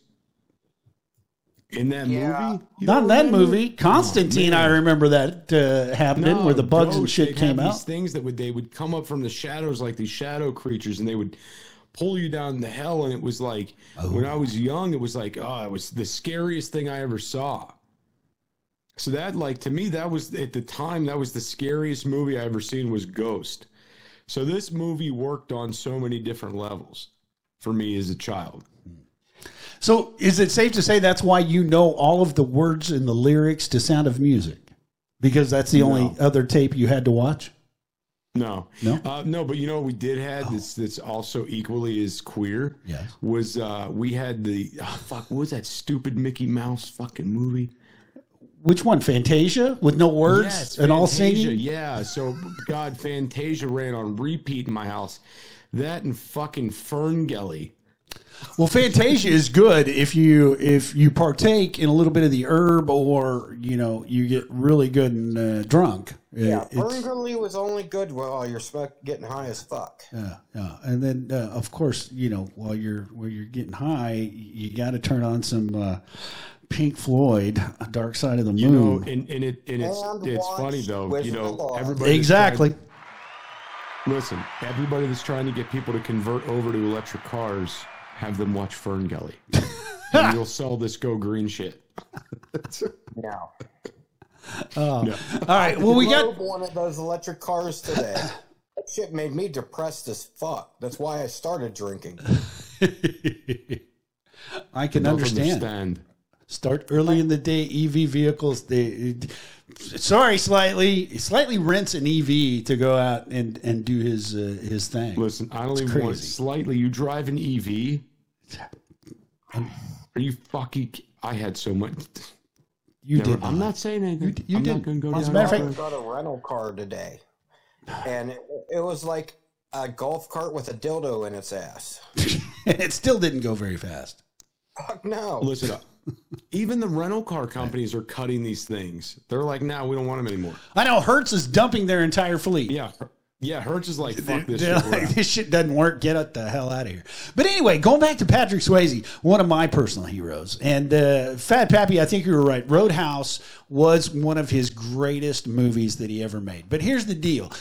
In that Yeah. movie? You Not in that remember? movie. Constantine, Oh, I remember that uh, happening where the bugs and shit came out. These things that would they would come up from the shadows like these shadow creatures, and they would pull you down to hell. And it was like when I was young, it was like oh, it was the scariest thing I ever saw. So that like to me, that was at the time that was the scariest movie I ever seen was Ghost. So this movie worked on so many different levels for me as a child. So, is it safe to say that's why you know all of the words and the lyrics to Sound of Music? Because that's the only other tape you had to watch? No, No? uh, no. But you know, what we did have that's that's also equally as queer. Yes. was uh, we had the oh, fuck? What was that stupid Mickey Mouse fucking movie? Which one? Fantasia with no words Yes, and all singing? Yeah. So God, Fantasia ran on repeat in my house. That and fucking Ferngully. Well, Fantasia is good if you if you partake in a little bit of the herb or you know you get really good and uh, drunk. Yeah, it's- Ferngully was only good while you're smoke, getting high as fuck. Yeah, yeah, and then uh, of course you know while you're while you're getting high, you got to turn on some uh, Pink Floyd, Dark Side of the Moon. You know, Moon. and, and it and it's And it's funny though. You know, everybody exactly. trying- listen, everybody that's trying to get people to convert over to electric cars, have them watch Ferngully, and you'll sell this go green shit. Now, oh. All right. Well, we got one of those electric cars today. that shit made me depressed as fuck. That's why I started drinking. I can Don't understand. understand. Start early in the day. EV vehicles. They sorry, slightly slightly rents an EV to go out and and do his uh, his thing. Listen, I only want slightly. You drive an EV? Are you fucking? I had so much. You Never- did. I'm not saying anything. you I'm did. not going to go As a down matter of fact- road. got a rental car today, and it, it was like a golf cart with a dildo in its ass. it still didn't go very fast. Fuck no. Listen up. Even the rental car companies are cutting these things. They're like, "No, we don't want them anymore." I know Hertz is dumping their entire fleet. Yeah, yeah. Hertz is like, "Fuck this They're shit." like, this shit doesn't work. Get it the hell out of here. But anyway, going back to Patrick Swayze, one of my personal heroes. And uh, Fat Pappy, I think you were right. Roadhouse was one of his greatest movies that he ever made. But here's the deal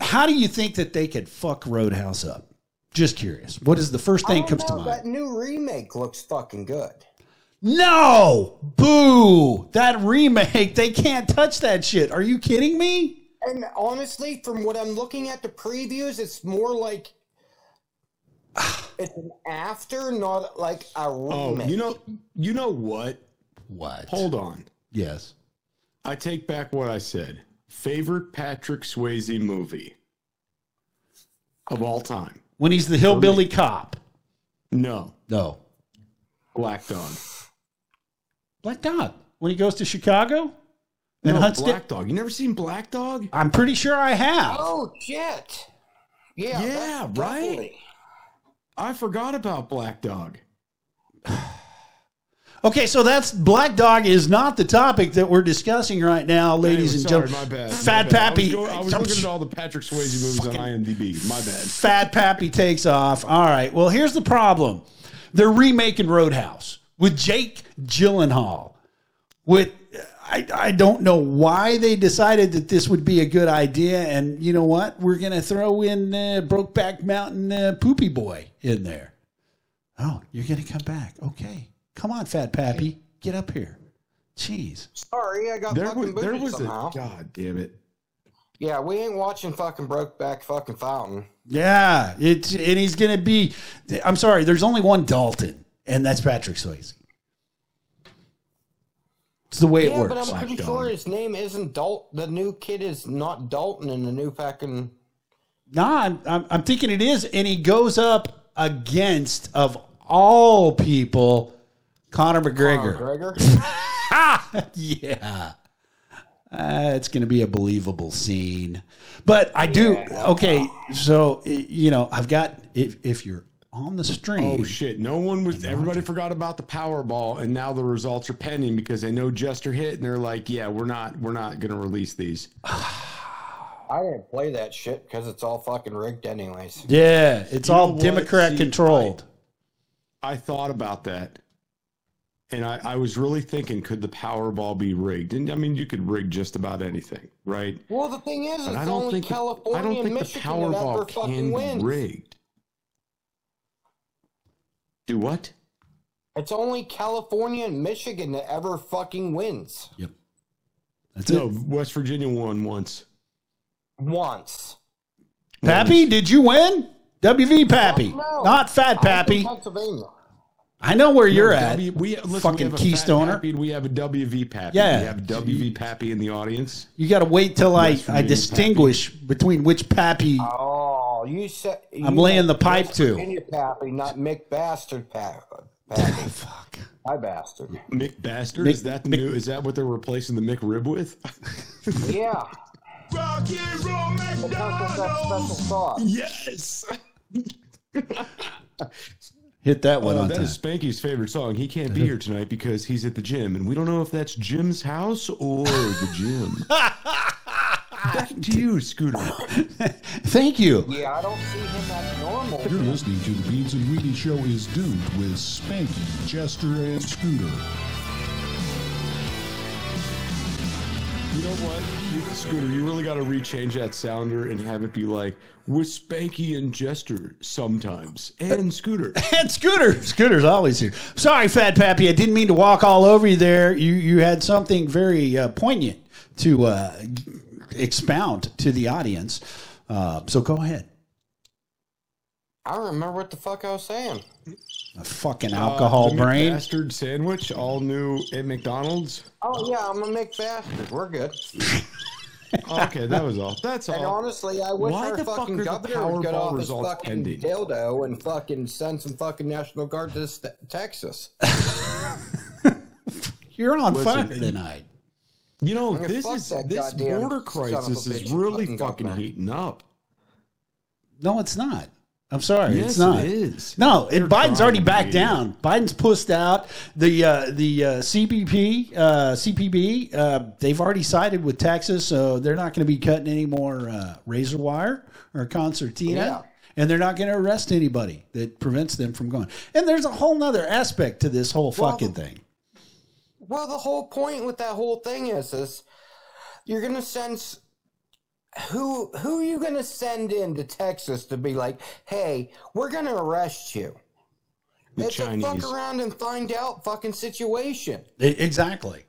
How do you think that they could fuck Roadhouse up? Just curious. What is the first thing that I don't comes to mind? That new remake looks fucking good. No! Boo! That remake, they can't touch that shit. Are you kidding me? And honestly, from what I'm looking at the previews, it's more like it's an after, not like a remake. Oh, you know, you know what? What? Hold on. Yes. I take back what I said. Favorite Patrick Swayze movie of all time? When he's the hillbilly cop. No, No. Black Dog. Black Dog. When he goes to Chicago and No, hunts Black it. Dog. You never seen Black Dog? I'm pretty sure I have. Oh shit! Yeah, Yeah, right? definitely- I forgot about Black Dog. Okay, so that's Black Dog is not the topic that we're discussing right now, ladies and Sorry, gentlemen. my bad. Fat my bad. Pappy. I was, going- I was looking at all the Patrick Swayze movies on IMDb. My bad. Fat Pappy takes off. All right. Well, here's the problem. They're remaking Roadhouse with Jake Gyllenhaal. With I, I don't know why they decided that this would be a good idea. And you know what? We're going to throw in uh, Brokeback Mountain uh, Poopy Boy in there. Oh, you're going to come back. Okay. Come on, Fat Pappy. Get up here. Jeez. Sorry, I got There fucking was, there booted was somehow. a. God damn it. Yeah, we ain't watching fucking Brokeback fucking Fountain. Yeah, it's and he's gonna be. I'm sorry, there's only one Dalton, and that's Patrick Swayze. It's the way it Yeah, works. but I'm pretty Dog. sure his name isn't Dalton. The new kid is not Dalton in the new fucking. Nah, I'm, I'm, I'm thinking it is, and he goes up against of all people, Conor McGregor. McGregor. yeah. Uh, it's going to be a believable scene. But I do. Okay, so, you know, I've got, if, if you're on the oh, stream. Oh shit! No one was. Everybody forgot about the Powerball, and now the results are pending because they know Jester hit, and they're like, "Yeah, we're not, we're not going to release these." I didn't play that shit because it's all fucking rigged anyways. yeah, it's You all what? Democrat See, controlled. I thought about that, and I, I was really thinking, could the Powerball be rigged? And I mean, you could rig just about anything, right? Well, the thing is, But it's I don't only think the, California I don't and think the Michigan that ever Powerball fucking can wins. be rigged. Do what? It's only California and Michigan that ever fucking wins Yep. That's No, it. West Virginia won once. once. Pappy, did you win? WV Pappy, No. not Fat Pappy. Pennsylvania. I know where you're No, at. We, listen, fucking we have a Keystoner. Fat Pappy we have a WV Pappy. Yeah. We have WV Pappy in the audience. You got to wait till I, West I Virginia distinguish between which Pappy. Oh, you said I'm you laying the pipe West to. Virginia Pappy, not Mick Bastard Pappy. Pappy. Fuck. Hi, bastard. Mick Bastard. Mick- is that the new? Is that what they're replacing the McRib with? Yeah. It comes with that special sauce. yes. Hit that one Oh, on that time. is Spanky's favorite song. He can't be here tonight because he's at the gym, and we don't know if that's Jim's house or the gym. Back to you, Scooter. Thank you. Yeah, I don't see him as normal. You're listening to the Beans and Weenie Show is doomed with Spanky, Jester, and Scooter. You know what, You- Scooter? You really got to rechange that sounder and have it be like with Spanky and Jester sometimes, and Scooter. And Scooter. Scooter's always here. Sorry, Fat Pappy. I didn't mean to walk all over you there. You you had something very uh, poignant to uh, expound to the audience. Uh, so go ahead. I remember what the fuck I was saying. A fucking alcohol Uh, the brain. Bastard sandwich, all new at McDonald's. Oh yeah, I'm a Mick Bastard. We're good. Okay, that was all. That's all. And honestly, I wish Why our the fuck fucking are the governor would get off his fucking pending? dildo and fucking send some fucking National Guard to st- Texas. You're on Listen. fire tonight. You know, this is this border son of a crisis is really fucking fucking heating up. No, it's not. I'm sorry, Yes, it's not. it is. No, and They're Biden's already backed dude. down. Biden's pushed out the uh, the uh, CBP, uh, CPB. Uh, they've already sided with Texas, so they're not going to be cutting any more uh, razor wire or concertina. Yeah. And they're not going to arrest anybody that prevents them from going. And there's a whole nother aspect to this whole Well, fucking thing. Well, the whole point with that whole thing is, is you're gonna send who who are you gonna send in to Texas to be like, hey, we're gonna arrest you. The it's a Chinese. fuck around and find out fucking situation. Exactly.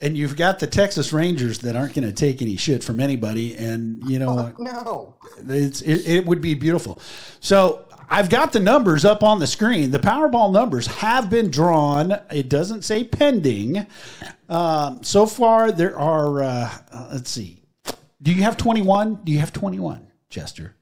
And you've got the Texas Rangers that aren't going to take any shit from anybody. And, you know, oh, what? No. It's it, it would be beautiful. So I've got the numbers up on the screen. The Powerball numbers have been drawn. It doesn't say pending. Um, so far, there are. Uh, uh, let's see. Do you have twenty one? Do you have twenty one, Jester?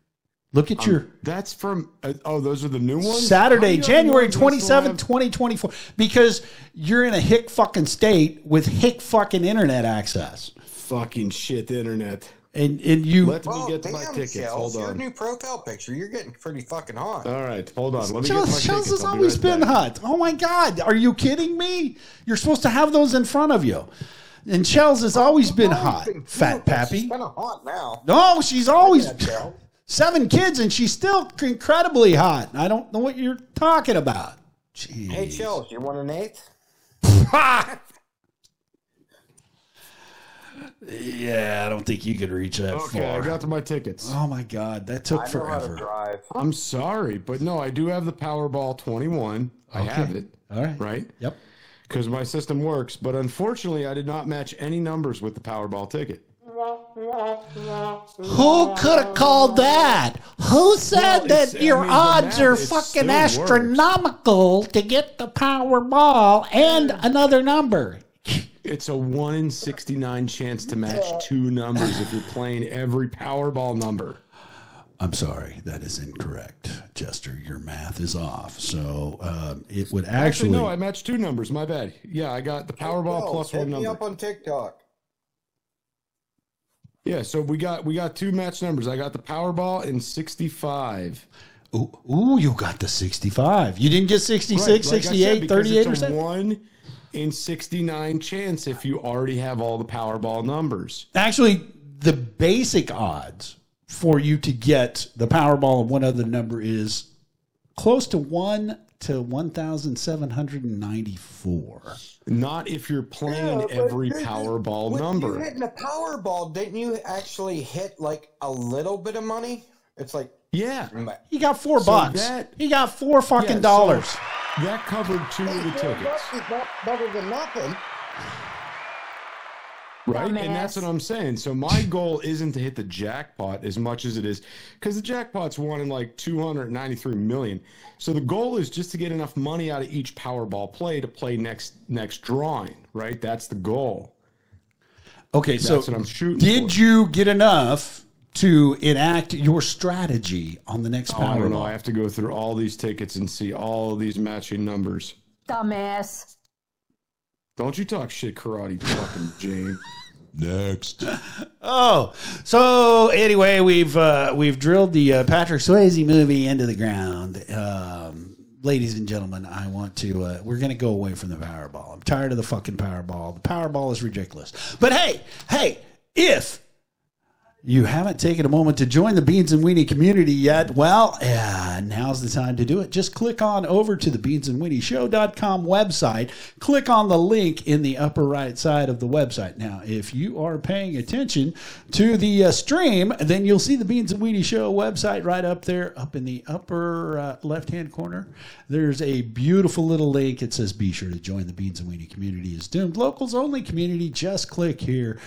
Look at your That's from. Uh, oh, those are the new ones. Saturday, do you have January the ones that still 27th, have- 2024. Because you're in a hick fucking state with hick fucking internet access. Fucking shit, internet. And and you Let me get to my damn, tickets. Shells, Hold your on. new profile picture, you're getting pretty fucking hot. All right, hold on. Let me Shells, get my Shells tickets. has I'll be always right been back. hot. Oh my God. Are you kidding me? You're supposed to have those in front of you. And Shells has always been hot, fat pappy. She's kind of hot now. No, she's always Yeah, seven kids and she's still incredibly hot. I don't know what you're talking about. Jeez. Hey, Shells, you want an eighth? Yeah, I don't think you could reach that Okay, I got to my tickets. Oh my God, that took I know how to forever. drive. I'm sorry, but no, I do have the Powerball 21. I have it. All right. Right? Yep. Because my system works, but unfortunately, I did not match any numbers with the Powerball ticket. Who could have called that? Who said Well, it's- that I your mean, odds math, are fucking still works. astronomical to get the Powerball and another number? It's a 1 in 69 chance to match two numbers if you're playing every Powerball number. I'm sorry, that is incorrect, Jester. Your math is off. So um, it would Actually, actually. no, I matched two numbers. My bad. Yeah, I got the Powerball Shells, plus hit one me number. up on TikTok. Yeah, so we got we got two match numbers. I got the Powerball in 65. ooh, ooh, you got the 65. You didn't get 66, Right, like I said, 68, 38 it's a percent. one in 69 chance if you already have all the Powerball numbers. Actually, the basic odds for you to get the Powerball and one other number is close to 1 to 1,794. Not if you're playing Yeah, but every you're- Powerball With you number. hitting a Powerball, didn't you actually hit like a little bit of money? It's like Yeah. He got four So bucks. that- he got four fucking Yeah, so dollars. that covered two of the tickets. bucks better than nothing. right? And that's what I'm saying. So my goal isn't to hit the jackpot as much as it is because the jackpot's won in like 293 million. So the goal is just to get enough money out of each Powerball play to play next next drawing, right? That's the goal. Okay, so what I'm shooting. did for. you get enough to enact your strategy on the next Oh, I don't know. I have to go through all these tickets and see all these matching numbers. Dumbass. Don't you talk shit, karate fucking Jane. Next. Oh, so anyway, we've uh, we've drilled the uh, Patrick Swayze movie into the ground. Um, ladies and gentlemen, I want to. Uh, we're going to go away from the Powerball. I'm tired of the fucking Powerball. The Powerball is ridiculous. But hey, hey, if you haven't taken a moment to join the Beans and Weenie community yet, well, yeah, now's the time to do it. Just click on over to the beansandweenieshow.com website. Click on the link in the upper right side of the website. Now, if you are paying attention to the uh, stream, then you'll see the Beans and Weenie Show website right up there, up in the upper uh, left hand corner. There's a beautiful little link. It says, Be sure to join the Beans and Weenie community is doomed. Locals only community. Just click here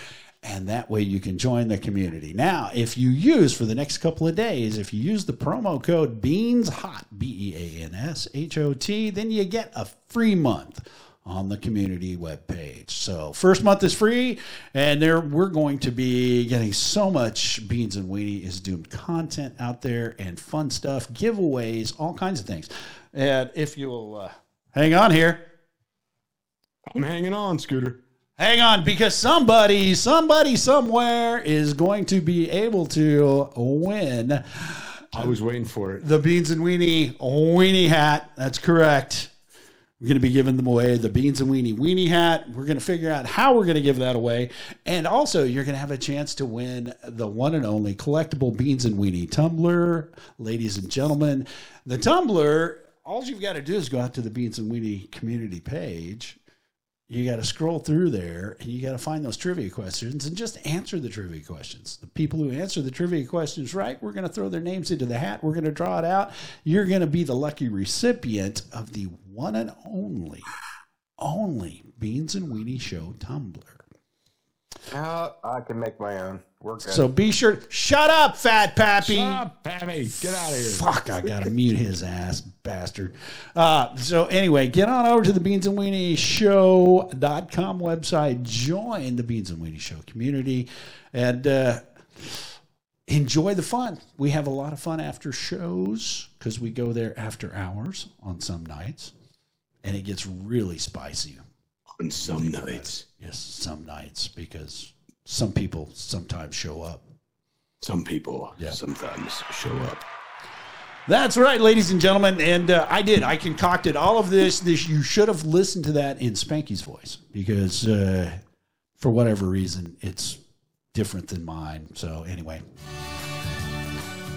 and that way you can join the community. Now, if you use for the next couple of days, if you use the promo code Beans Hot B E A N S H O T, then you get a free month on the community webpage. So first month is free, and there we're going to be getting so much Beans and Weenie is doomed content out there and fun stuff, giveaways, all kinds of things. And if you'll uh, hang on here, I'm hanging on, Scooter. Hang on, because somebody, somebody somewhere is going to be able to win I was waiting for it. the Beans and Weenie Weenie hat. That's correct. We're going to be giving them away the Beans and Weenie Weenie hat. We're going to figure out how we're going to give that away. And also, you're going to have a chance to win the one and only collectible Beans and Weenie tumbler. Ladies and gentlemen, the tumbler, all you've got to do is go out to the Beans and Weenie community page. You got to scroll through there and you got to find those trivia questions and just answer the trivia questions. The people who answer the trivia questions right, we're going to throw their names into the hat. We're going to draw it out. You're going to be the lucky recipient of the one and only, only Beans and Weenie Show tumbler. Uh, I can make my own. We're good. So be sure. Shut up, Fat Pappy. Shut up, Pappy. Get out of here. Fuck, I gotta mute his ass, bastard. Uh, so anyway, get on over to the Beans and Weenie Show.com website, join the Beans and Weenie Show community, and uh, enjoy the fun. We have a lot of fun after shows because we go there after hours on some nights, and it gets really spicy. On some nights, Yes, some nights because some people sometimes show up. some people Yeah. sometimes show up. That's right, ladies and gentlemen. And uh, I did. I concocted all of this. This you should have listened to that in Spanky's voice because, uh, for whatever reason, it's different than mine. So anyway,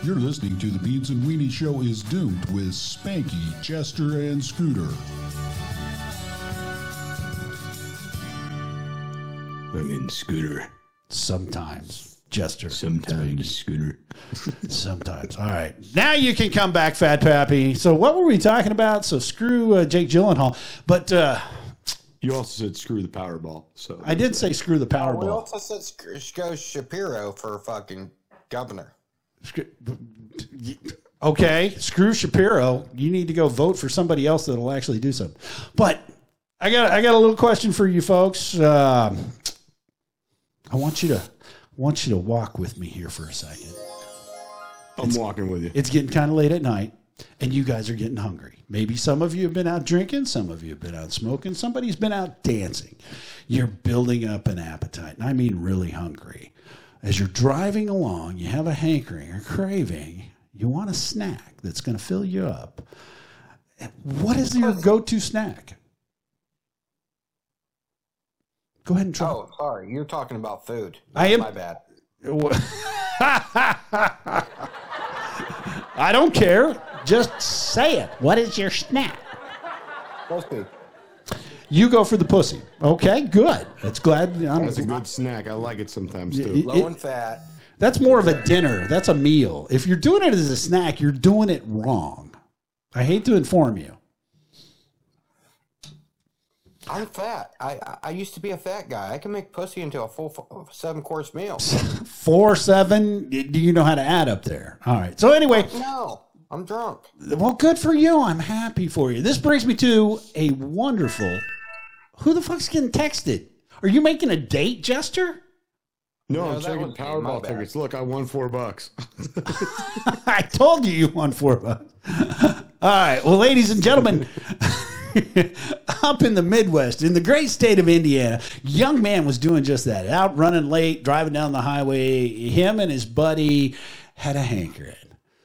You're listening to the Beans and Weenie Show is doomed with Spanky, Jester, and Scooter. I mean, Scooter. Sometimes Jester, Sometimes Scooter. sometimes. All right, now you can come back, Fat Pappy. So what were we talking about? So screw uh, Jake Gyllenhaal, but uh, You also said screw the Powerball. So I did say screw the we Powerball. also said sc- go Shapiro for fucking governor. Okay, screw Shapiro. You need to go vote for somebody else that'll actually do something. But I got I got a little question for you folks. Um I want you to want you to walk with me here for a second. I'm walking with you. It's getting kind of late at night, and you guys are getting hungry. Maybe some of you have been out drinking, some of you have been out smoking, somebody's been out dancing. You're building up an appetite, and I mean really hungry. As you're driving along, you have a hankering or craving, you want a snack that's going to fill you up. What is your go to snack? Go ahead and try. Oh, sorry. You're talking about food. I am- My bad. I don't care. Just say it. What is your snack? Pussy. You go for the pussy. Okay, good. That's glad. I'm, That's a good snack. I like it sometimes too. It- Low in fat. that's more of a dinner. That's a meal. If you're doing it as a snack, you're doing it wrong. I hate to inform you. I'm fat. I, I I used to be a fat guy. I can make pussy into a full f- uh, seven course meal. Four, seven. Do you know how to add up there? All right. So anyway, No, I'm drunk. well, good for you. I'm happy for you. This brings me to a wonderful. Who the fuck's getting texted? Are you making a date, Jester? No, No, I'm that checking was me, my Powerball tickets. Look, I won four bucks. I told you you won four bucks. All right. Well, ladies and gentlemen, up in the Midwest, in the great state of Indiana, young man was doing just that. Out running late, driving down the highway. Him and his buddy had a hankering.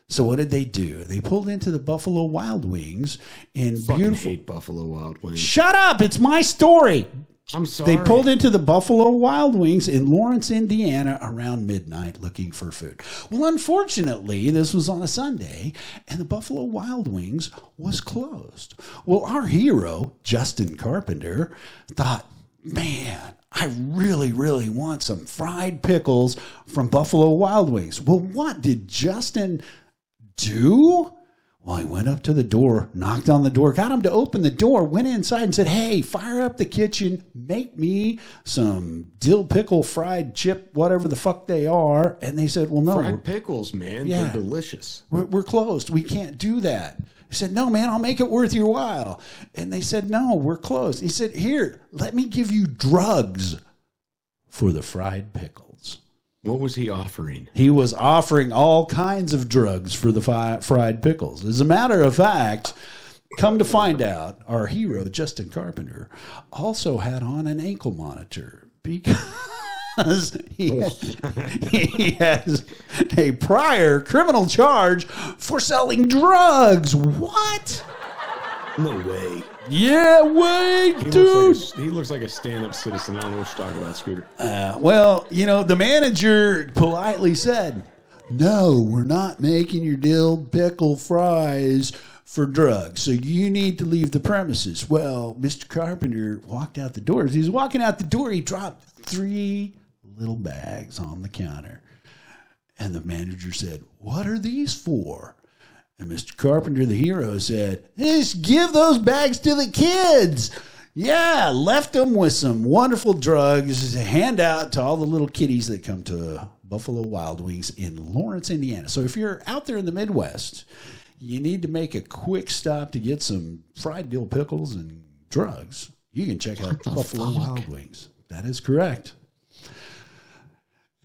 So what did they do? They pulled into the Buffalo Wild Wings in Fucking beautiful. hate Buffalo Wild Wings. Shut up! It's my story. I'm sorry. They pulled into the Buffalo Wild Wings in Lawrence, Indiana around midnight looking for food. Well, unfortunately, this was on a Sunday and the Buffalo Wild Wings was closed. Well, our hero, Justin Carpenter, thought, man, I really, really want some fried pickles from Buffalo Wild Wings. Well, what did Justin do? Well, he went up to the door, knocked on the door, got him to open the door, went inside and said, Hey, fire up the kitchen, make me some dill pickle fried chip, whatever the fuck they are. And they said, Well, no, Fried pickles, man. Yeah. They're delicious. we're, we're closed. We can't do that. He said, No, man, I'll make it worth your while. And they said, No, we're closed. He said, Here, let me give you drugs for the fried pickles. What was he offering? He was offering all kinds of drugs for the fi- fried pickles. As a matter of fact, come to find out, our hero, Justin Carpenter, also had on an ankle monitor because he, oh. he has a prior criminal charge for selling drugs. What? No way. Yeah, wait, He dude. looks like a, he looks like a stand-up citizen. I don't know what you're talking about, Scooter. Uh, well, you know, the manager politely said, No, we're not making your dill pickle fries for drugs. So you need to leave the premises. Well, Mr. Carpenter walked out the door. As he was walking out the door, he dropped three little bags on the counter. And the manager said, What are these for? And Mr. Carpenter, the hero, said, Just give those bags to the kids. Yeah, left them with some wonderful drugs to hand out to all the little kiddies that come to Buffalo Wild Wings in Lawrence, Indiana. So if you're out there in the Midwest, you need to make a quick stop to get some fried dill pickles and drugs. You can check out Buffalo Wild Wings. That is correct.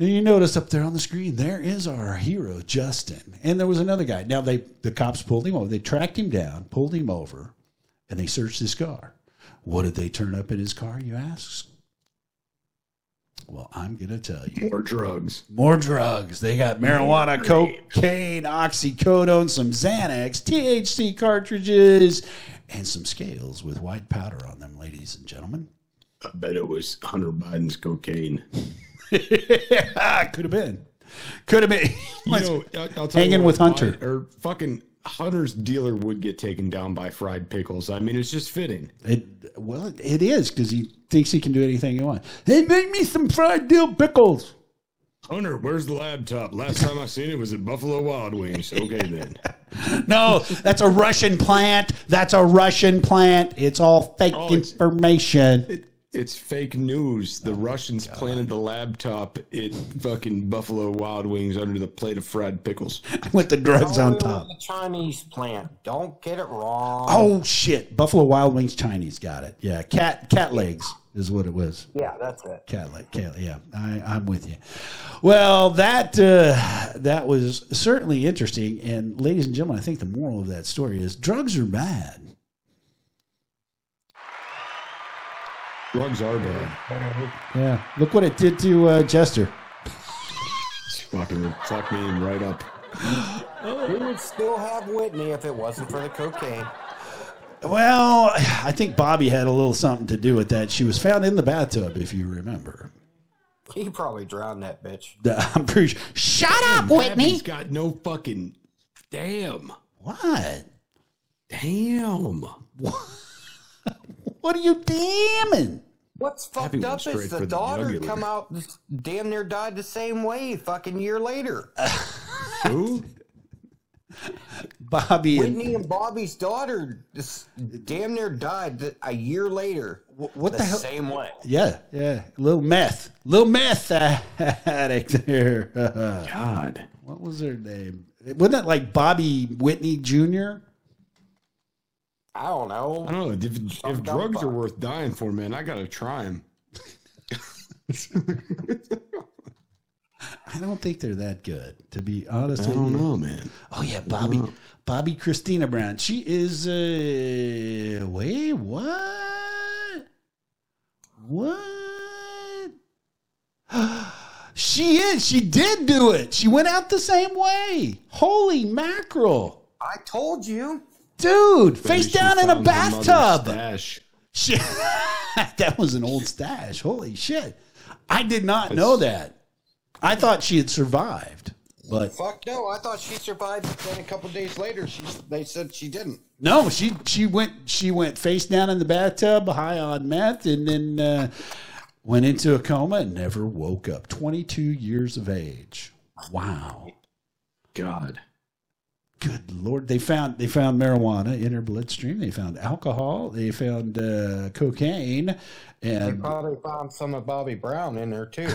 And you notice up there on the screen, there is our hero, Justin. And there was another guy. Now they the cops pulled him over. They tracked him down, pulled him over, and they searched his car. What did they turn up in his car, you ask? Well, I'm gonna tell you. More drugs. More drugs. They got marijuana, cocaine, oxycodone, some Xanax, THC cartridges, and some scales with white powder on them, ladies and gentlemen. I bet it was Hunter Biden's cocaine. Could have been. Could have been. You know, I'll, I'll tell Hanging with Hunter. Or fucking Hunter's dealer would get taken down by fried pickles. I mean, it's just fitting. It well, it, is because he thinks he can do anything he wants. Hey, make me some fried dill pickles. Hunter, where's the laptop? Last time I seen it was at Buffalo Wild Wings. Okay, then. No, that's a Russian plant. That's a Russian plant. It's all fake Oh, it's- information. It, it's fake news. The Russians planted the laptop at fucking Buffalo Wild Wings under the plate of fried pickles. with the drugs on Oh, top. The Chinese plant. Don't get it wrong. Oh shit! Buffalo Wild Wings Chinese got it. Yeah, cat cat legs is what it was. Yeah, that's it. Cat leg, cat. Yeah, I, I'm with you. Well, that uh, that was certainly interesting. And ladies and gentlemen, I think the moral of that story is drugs are bad. Drugs are bad. Yeah, look what it did to uh, Jester. It's fucking fuck me right up. We would still have Whitney if it wasn't for the cocaine. Well, I think Bobby had a little something to do with that. She was found in the bathtub, if you remember. He probably drowned that bitch. I'm pretty sure. Shut up, Whitney. He's got no fucking. Damn. What? Damn. What are you damning? What's fucked up is the the daughter jugular. come out damn near died the same way fucking year later. Who? Bobby Whitney and Bobby's daughter just damn near died a year later. what the hell? Same way. yeah, yeah, little meth, little meth addict there. God. what was her name? Wasn't that like Bobby Whitney Jr.? I don't know. I don't know. If, if Some dumb drugs are worth dying for, man, I gotta try them. I don't think they're that good, to be honest I don't you. know, man. Oh yeah, Bobby, Bobbi Kristina Brown. She is. Uh, wait, what? What? she is. She did do it. She went out the same way. Holy mackerel, I told you. Dude! Face down in a found her mother's bathtub. Stash. Shit, that was an old stash. Holy shit! I did not know that. I thought she had survived, but Fuck no. I thought she survived. but Then a couple days later, she they said she didn't. No, she she went she went face down in the bathtub, high on meth, and then uh, went into a coma and never woke up. Twenty two years of age. Wow. God. Good lord! They found they found marijuana in her bloodstream. They found alcohol. They found uh, cocaine, and They probably found some of Bobby Brown in there too.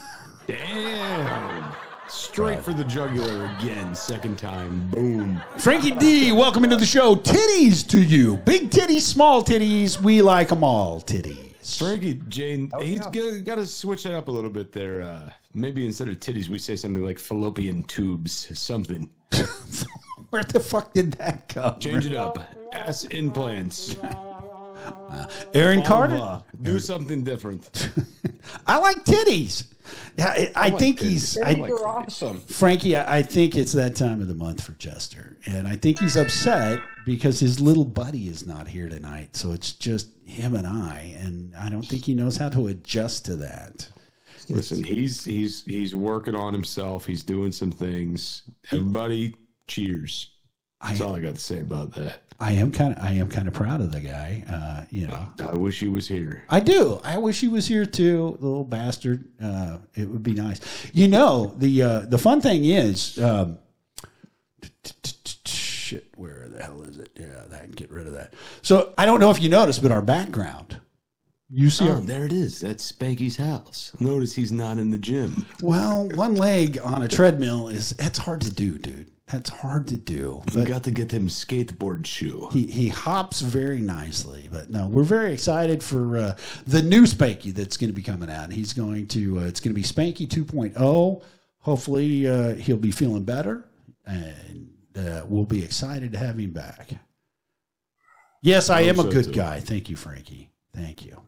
Damn. Straight for the jugular again, second time. Boom. Frankie D. Welcome into the show. Titties to you, big titties, small titties. We like them all. Titties. Frankie, Jane, he's yeah. got to switch it up a little bit there. Uh, maybe instead of titties, we say something like fallopian tubes, something. Where the fuck did that come? Change it up. Ass implants. Uh, Aaron Carter. Vulva. Do something different. I like titties. Yeah, I, I think he's I, You're awesome. Frankie. I, I think it's that time of the month for Jester, and I think he's upset because his little buddy is not here tonight. So it's just him and I, and I don't think he knows how to adjust to that. Listen, he's he's he's working on himself. He's doing some things. Everybody, cheers. That's all I got to say about that. I am kind of I am kind of proud of the guy. Uh, you know, I wish he was here. I do. I wish he was here too, the little bastard. Uh, it would be nice. You know, the uh, the fun thing is, um, shit. Where the hell is it? Yeah, I can get rid of that. So I don't know if you noticed, but our background. You see, Oh, our, there it is. That's Spanky's house. Notice he's not in the gym. well, one leg on a treadmill is that's hard to do, dude. That's hard to do. You got to get him skateboard shoe. he, he hops very nicely. But no, we're very excited for uh, the new Spanky that's going to be coming out. He's going to, uh, it's going to be Spanky 2.0. Hopefully, uh, he'll be feeling better, and uh, we'll be excited to have him back. Yes, I I am a so, good guy. Thank you, Frankie. Thank you.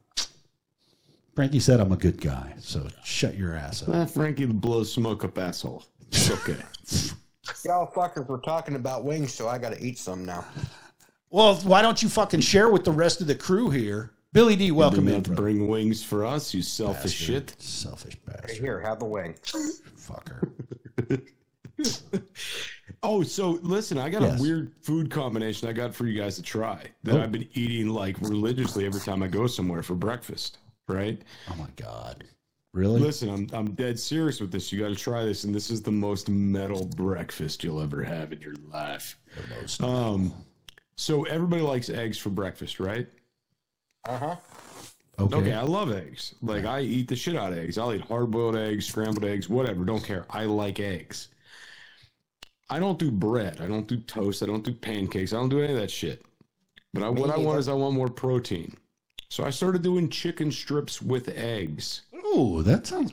Frankie said I'm a good guy, so shut your ass up. Ah, Frankie blows smoke up asshole. It's okay. Y'all fuckers were talking about wings, so I got to eat some now. Well, why don't you fucking share with the rest of the crew here? Billy D, welcome Didn't in. have to brother. bring wings for us, you selfish shit. Selfish bastard. Here, have the wing. Fucker. Oh, so listen, I got Yes. a weird food combination I got for you guys to try that Oh. I've been eating like religiously every time I go somewhere for breakfast. Right? Oh my God. Really? Listen, I'm I'm dead serious with this. You got to try this, and this is the most metal breakfast you'll ever have in your life. Um, so everybody likes eggs for breakfast, right? Uh huh. Okay. Okay, I love eggs. Like I eat the shit out of eggs. I'll eat hard boiled eggs, scrambled eggs, whatever. Don't care. I like eggs. I don't do bread. I don't do toast. I don't do pancakes. I don't do any of that shit. But I, what I want is I want more protein. So I started doing chicken strips with eggs. Oh, that sounds.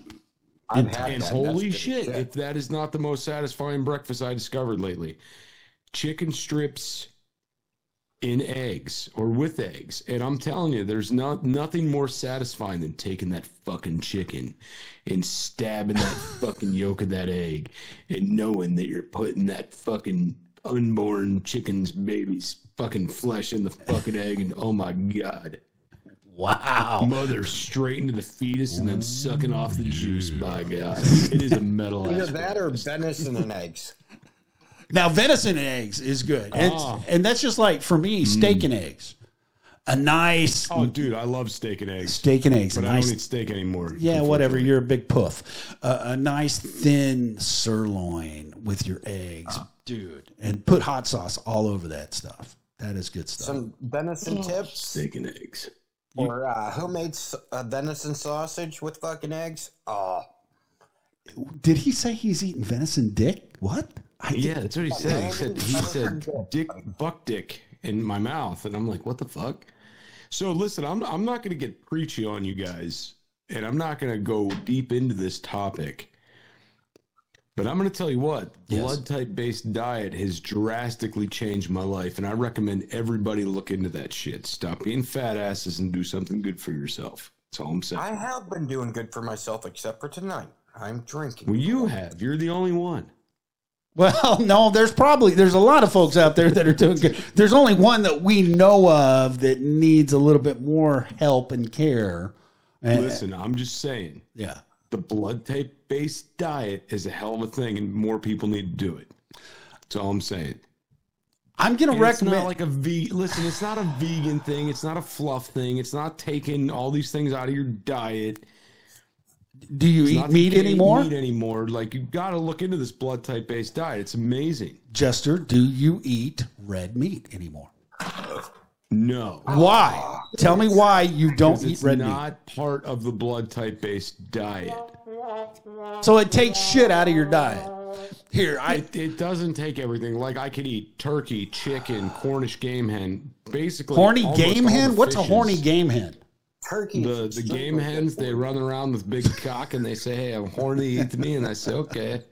I've had And holy That's good shit, if that is not the most satisfying breakfast I discovered lately. Chicken strips in eggs or with eggs. And I'm telling you, there's not nothing more satisfying than taking that fucking chicken and stabbing that fucking yolk of that egg and knowing that you're putting that fucking unborn chicken's baby's fucking flesh in the fucking egg and oh my god. Wow. Mother straight into the fetus and then sucking off the juice. By God, it is a metal. Either ass that or venison and eggs. Now, venison and eggs is good. And, Ah. and that's just like, for me, steak and eggs. A nice Oh, dude, I love steak and eggs, steak and eggs. A but I nice don't eat steak anymore. Yeah, whatever. You're a big puff. Uh, a nice thin sirloin with your eggs. dude, and put hot sauce all over that stuff. That is good stuff. Some venison tips Steak and eggs. Or uh, homemade s- uh, venison sausage with fucking eggs. Oh, Did he say he's eating venison dick? What? I Yeah, that's what he said. He said he said dick buck dick in my mouth, and I'm like, what the fuck? So listen, I'm I'm not gonna get preachy on you guys, and I'm not gonna go deep into this topic. But I'm gonna tell you what, Yes. blood type based diet has drastically changed my life, and I recommend everybody look into that shit. Stop being fat asses and do something good for yourself. That's all I'm saying. I have been doing good for myself, except for tonight. I'm drinking. well, you have. You're the only one. Well, no, there's probably there's a lot of folks out there that are doing good. There's only one that we know of that needs a little bit more help and care. And, Listen, I'm just saying. yeah. The blood type based diet is a hell of a thing and more people need to do it. That's all I'm saying. I'm gonna And it's recommend not like a ve- listen, it's not a vegan thing, it's not a fluff thing, it's not taking all these things out of your diet. do you It's eat meat that you can't eat anymore? Meat anymore. Like you've gotta look into this blood type based diet. It's amazing. Jester, do you eat red meat anymore? No. Why? Tell me why you don't eat it's red meat. not part of the blood type based diet. So it takes shit out of your diet. Here, I It, it doesn't take everything. Like I could eat turkey, chicken, Cornish game hen, basically. horny almost game all the hen. What's a fishes. horny game hen? Turkey. the the game good hens they run around with big cock and they say hey i'm horny eat me and i say okay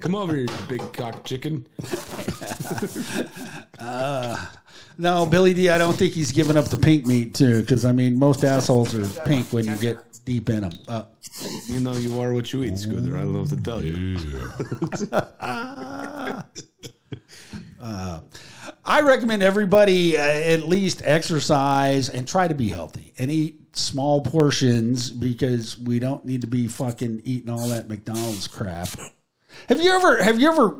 come over here you big cock chicken ah. No, Billy D. I don't think he's giving up the pink meat too, because I mean, most assholes are pink when you get deep in them. Uh, you know you are what you eat scooter i don't know what to tell you I recommend everybody uh, at least exercise and try to be healthy and eat small portions because we don't need to be fucking eating all that McDonald's crap. Have you ever? Have you ever?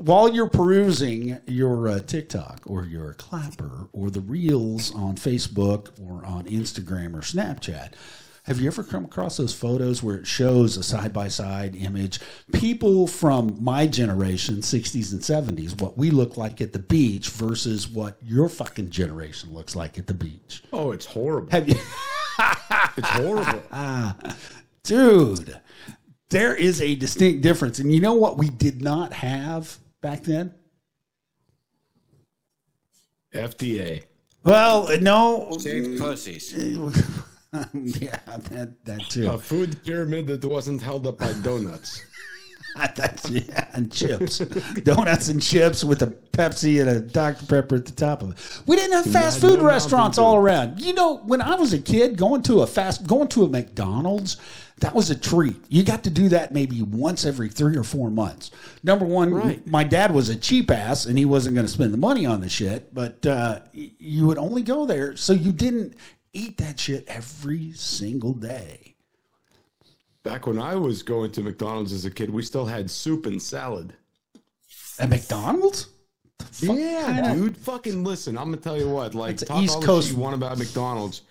While you're perusing your uh, TikTok or your Clapper or the Reels on Facebook or on Instagram or Snapchat, have you ever come across those photos where it shows a side by side image? People from my generation, 60s and 70s, what we look like at the beach versus what your fucking generation looks like at the beach. oh it's horrible Have you, it's horrible dude? There is a distinct difference. And you know what we did not have back then? fda Well, no. Shaved pussies. yeah, that, that too. a food pyramid that wasn't held up by donuts That's yeah, and chips, donuts and chips with a Pepsi and a Dr Pepper at the top of it. We didn't have fast had food no restaurants all around. You know, when I was a kid, going to a fast, going to a McDonald's, that was a treat. You got to do that maybe once every three or four months. Number one, Right. my dad was a cheap ass and he wasn't going to spend the money on the shit, but uh, you would only go there, so you didn't eat that shit every single day. back when i was going to mcdonald's as a kid we still had soup and salad At McDonald's? yeah dude fucking listen i'm gonna tell you what like That's talk East all Coast- shit you want about mcdonald's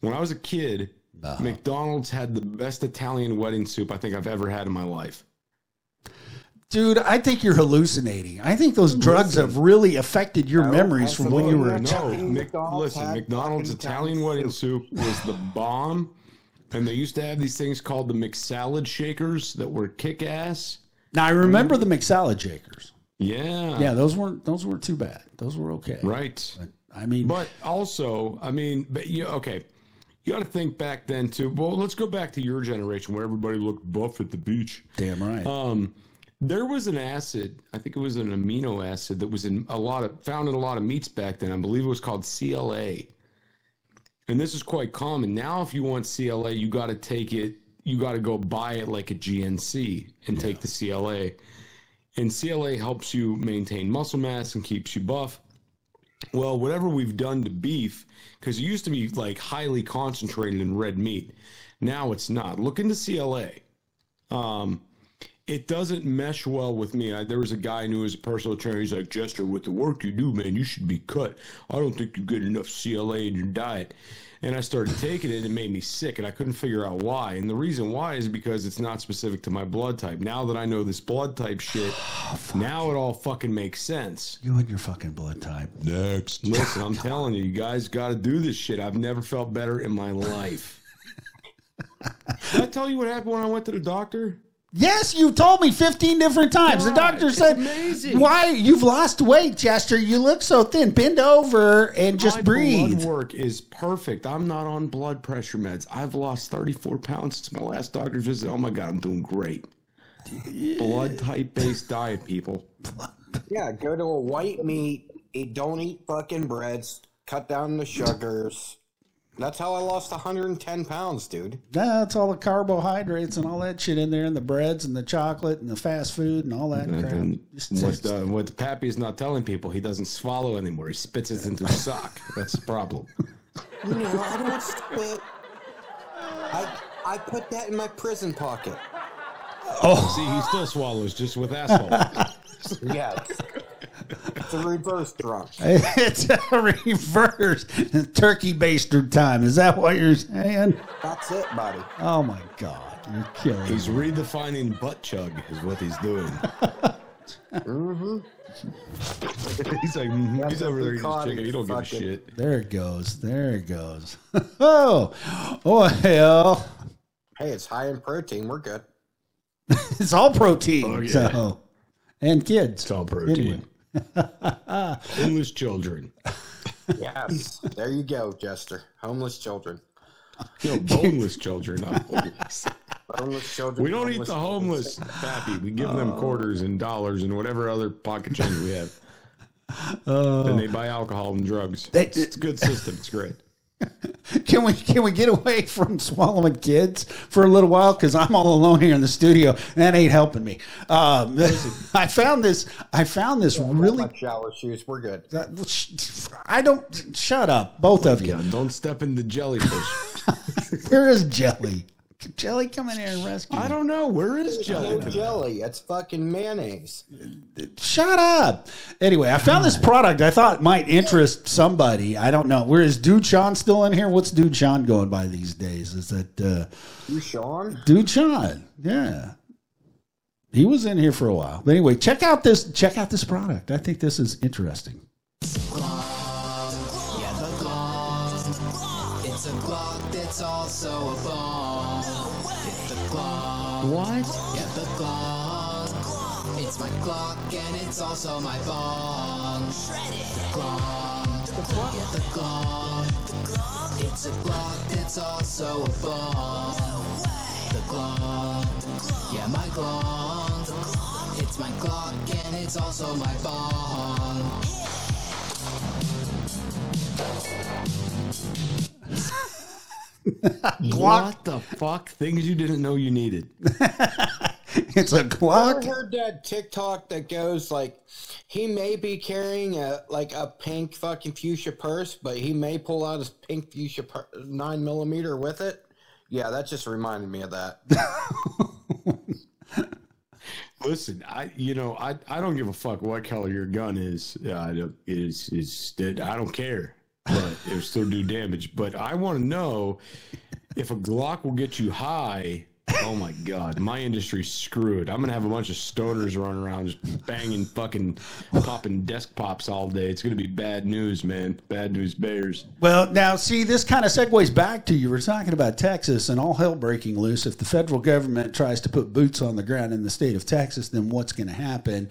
when i was a kid Uh-huh. mcdonald's had the best italian wedding soup i think i've ever had in my life Dude, I think you're hallucinating. I think those drugs have really affected your oh, memories from when you were a absolutely. child. No, Mc, McDonald's listen, McDonald's Italian Italian wedding soup was the bomb. And they used to have these things called the McSalad shakers that were kick ass. Now I remember the McSalad shakers. Yeah. Yeah, those weren't those weren't too bad. Those were okay. Right. I mean, But also, I mean, but you okay. You got to think back then too. Well, let's go back to your generation where everybody looked buff at the beach. damn right. Um, there was an acid, I think it was an amino acid that was in a lot of found in a lot of meats back then. I believe it was called CLA. And this is quite common. Now if you want CLA, you got to take it, you got to go buy it like a GNC and take the CLA. And CLA helps you maintain muscle mass and keeps you buff. Well, whatever we've done to beef, because it used to be like highly concentrated in red meat. Now it's not. Look into CLA. Um, it doesn't mesh well with me. I, there was a guy who was a personal trainer. He's like, Jester, with the work you do, man, you should be cut. I don't think you get enough CLA in your diet. And I started taking it, and it made me sick, and I couldn't figure out why. And the reason why is because it's not specific to my blood type. Now that I know this blood type shit, now it all fucking makes sense. You and your fucking blood type. Next. Listen, I'm telling you, you guys got to do this shit. I've never felt better in my life. Did I tell you what happened when I went to the doctor? Yes, you told me 15 different times. the doctor said, amazing. Why? You've lost weight, Jester. You look so thin. Bend over and just My breathe. blood work is perfect. I'm not on blood pressure meds. I've lost 34 pounds since my last doctor's visit. Oh my god, I'm doing great. Blood type based diet, people. Yeah, go to a white meat. Eat, don't eat fucking breads. Cut down the sugars. That's how I lost 110 pounds, dude. That's all the carbohydrates and all that shit in there, and the breads and the chocolate and the fast food and all that crap. And Just- what, the, uh, what Pappy's not telling people, he doesn't swallow anymore. He spits it into his sock. That's the problem. You know, I don't spit. I I put that in my prison pocket. Oh, see, he still swallows just with asshole. Yes. It's a reverse drunk. it's a reverse turkey baster time. Is that what you're saying? That's it, buddy. Oh my God, you're killing He's me. redefining butt chug, is what he's doing. mm-hmm. he's like, mhm, he's over there eating his chicken. He don't give a shit. There it goes. There it goes. oh, oh hell. Hey, it's high in protein. We're good. It's all protein. Oh, yeah. So, and kids. It's all protein. Homeless children. Yes. there you go, Jester. Homeless children. No, boneless children, not homeless. Homeless children. We don't eat the homeless, Pappy. We give them oh. quarters and dollars and whatever other pocket change we have. Uh, then they buy alcohol and drugs. They- it's a good system. It's great. Can we can we get away from swallowing kids for a little while? Because I'm all alone here in the studio. And that ain't helping me. Um, I found this. I found this really. Shower shoes. We're good. I don't. Shut up, both of you. Yeah, don't step in the jellyfish. Where is Jelly? Jelly, come in here and rescue. I me. don't know. Where is No jelly? jelly. It's fucking mayonnaise. Shut up. Anyway, I found this product I thought might interest somebody. I don't know. Where is Dude Sean still in here? What's Dude Sean going by these days? Is that uh, You, Sean? Dude Sean? Yeah. He was in here for a while. But anyway, check out this check out this product. I think this is interesting. What? Yeah, the Glock. It's my Glock and it's also my bomb. Glock. Yeah, the Glock. It's a Glock that's also a bomb. The Glock. Yeah, my Glock. It's my Glock and it's also my bomb. What the fuck? Things you didn't know you needed. It's a Ever Glock. heard that TikTok that goes like, he may be carrying a like a pink fucking fuchsia purse, but he may pull out his pink fuchsia pur- nine millimeter with it. Yeah, that just reminded me of that. Listen, I you know I, I don't give a fuck what color your gun is. Uh, I don't- is is I don't care, but it'll still do damage. But I want to know if a Glock will get you high. Oh my god, my industry's screwed. I'm gonna have a bunch of stoners running around just banging fucking popping desk pops all day. It's gonna be bad news, man. Bad news bears. Well, now see, this kind of segues back to you were talking about Texas and all hell breaking loose. If the federal government tries to put boots on the ground in the state of Texas, then what's to happen?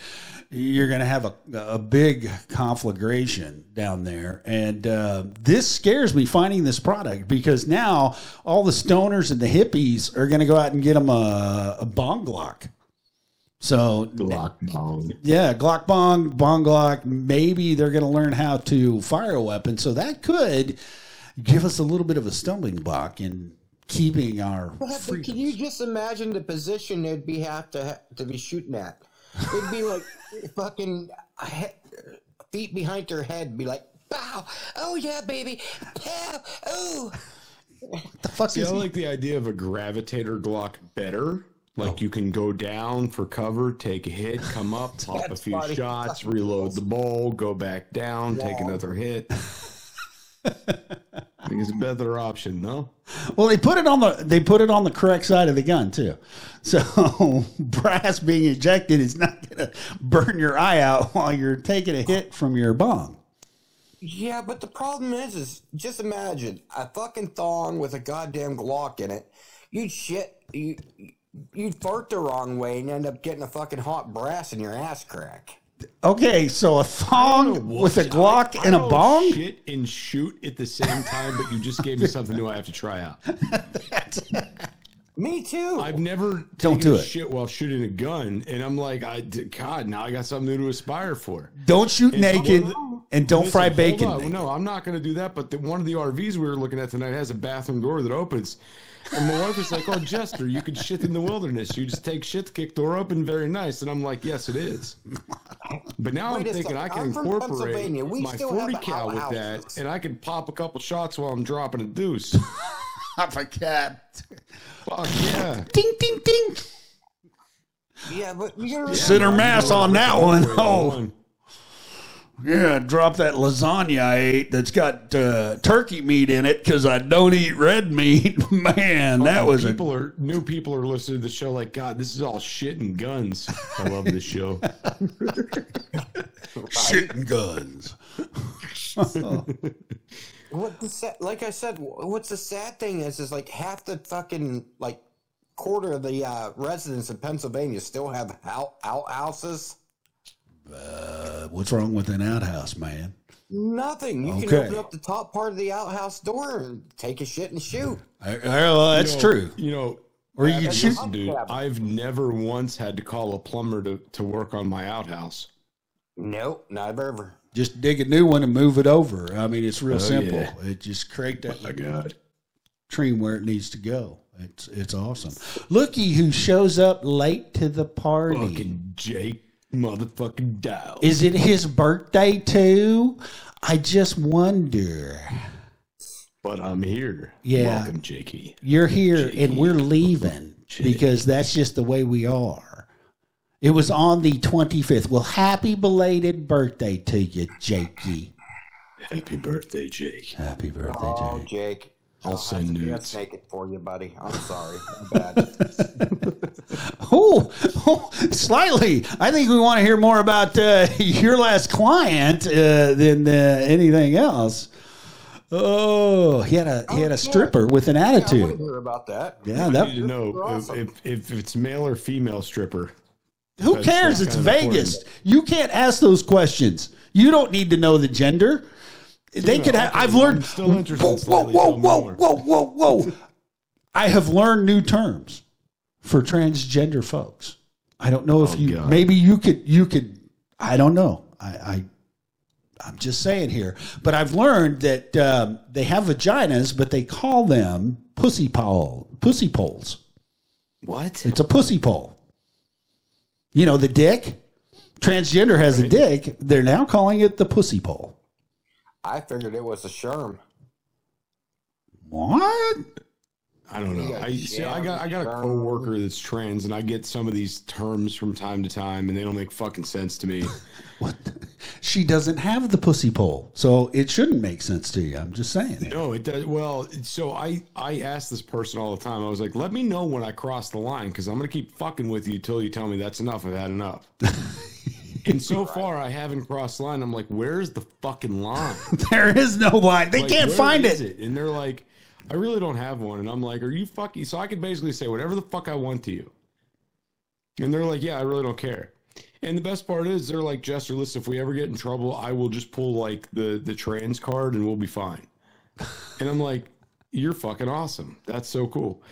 You're going to have a, a big conflagration down there, and uh, this scares me finding this product because now all the stoners and the hippies are going to go out and get them a, a bong Glock. So Glock bong. yeah, Glock bong, bong Glock. Maybe they're going to learn how to fire a weapon. So that could give us a little bit of a stumbling block in keeping our But can you just imagine the position they'd be have to ha- to be shooting at? It'd be like fucking feet behind their head, be like, "Pow! Oh yeah, baby! Pow! Oh!" the fuck See, is I like the idea of a gravitator Glock better. Like oh. you can go down for cover, take a hit, come up, pop a few funny. shots, reload the bowl, go back down, take another hit. Think it's a better option, no? Well, they put it on the they put it on the correct side of the gun too. So brass being ejected is not going to burn your eye out while you're taking a hit from your bong. Yeah, but the problem is, is just imagine a fucking thong with a goddamn Glock in it. You'd shit, you, you'd fart the wrong way and end up getting a fucking hot brass in your ass crack. Okay, so a thong with a Glock I and a bong. Shit and shoot at the same time, but you just gave me something new I have to try out. Me too. I've never Don't taken do it. shit while shooting a gun, and I'm like, I God, now I got something new to aspire for. Don't shoot And naked well, and don't Listen, fry bacon. on. No, I'm not going to do that. But the, one of the RVs we were looking at tonight has a bathroom door that opens. And my wife is like, "Oh, Jester, you could shit in the wilderness. You just take shit, the kick door open, very nice." And I'm like, "Yes, it is." But now Wait I'm thinking second. I can I'm incorporate Pennsylvania. We my still 40 have cal with that, and I can pop a couple shots while I'm dropping a deuce. I forgot. Fuck yeah! Ding ding ding. yeah, but you gotta Center mass on that one. Oh, One. Yeah. Drop that lasagna I ate that's got uh, turkey meat in it because I don't eat red meat. Man, that was a people are new people are listening to the show like God. This is all shit and guns. I love this show. shitting guns. What the sad, like I said, what's the sad thing is, is like half the fucking like quarter of the uh, residents in Pennsylvania still have out outhouses. Uh, what's wrong with an outhouse, man? Nothing. You Okay. can open up the top part of the outhouse door and take a shit and shoot. I, I- well, that's You know- true. You know, Or you Adam, can shoot- listen, dude. I've never once had to call a plumber to, to work on my outhouse. Nope, not ever. Just dig a new one and move it over. I mean, it's real Oh, simple. yeah. It just create that My God. stream where it needs to go. It's it's awesome. Looky who shows up late to the party. Fucking Jake motherfucking Dow. Is it his birthday too? I just wonder. but I'm here. Yeah. Welcome, Jakey. You're here Jakey. and we're leaving because that's just the way we are. It was on the 25th. Well, happy belated birthday to you, Jakey. Happy birthday, Jake. Happy birthday, Oh, Jake. Jake. I'll I'll send have to nudes. dress naked for you, buddy. I'm sorry. I'm bad. Oh, oh, slightly. I think we want to hear more about uh, your last client uh, than uh, anything else. Oh, he had a he had a stripper with an I want to attitude. hear about that. Yeah, I that, need to know if, awesome. if, if it's male or female stripper. who cares? It's Vegas. important. You can't ask those questions. You don't need to know the gender. They could have. I've I'm learned. still interested Whoa, whoa, whoa, whoa, whoa, whoa, whoa! I have learned new terms for transgender folks. I don't know if Oh, you God. maybe you could you could. I don't know. I, I I'm just saying here, but I've learned that um, they have vaginas, but they call them pussy pole pussy poles. What? It's a pussy pole. You know the dick. Transgender has a dick. They're now calling it the pussy pole. I figured it was a sherm. What? I don't know. I see. I got I got a jam. coworker that's trans, and I get some of these terms from time to time, and they don't make fucking sense to me. What? She doesn't have the pussy pole, so it shouldn't make sense to you. I'm just saying. No, it does. Well, so I I ask this person all the time. I was like, let me know when I cross the line because I'm gonna keep fucking with you till you tell me that's enough. I've had enough. and so far, I haven't crossed the line. I'm like, where's the fucking line? There is no line. They Like, can't where find is it. And they're like, I really don't have one. And I'm like, are you fucking? So I could basically say whatever the fuck I want to you. And they're like, yeah, I really don't care. And the best part is, they're like, Jester, listen, if we ever get in trouble, I will just pull like the the trans card and we'll be fine. and I'm like, you're fucking awesome. That's so cool.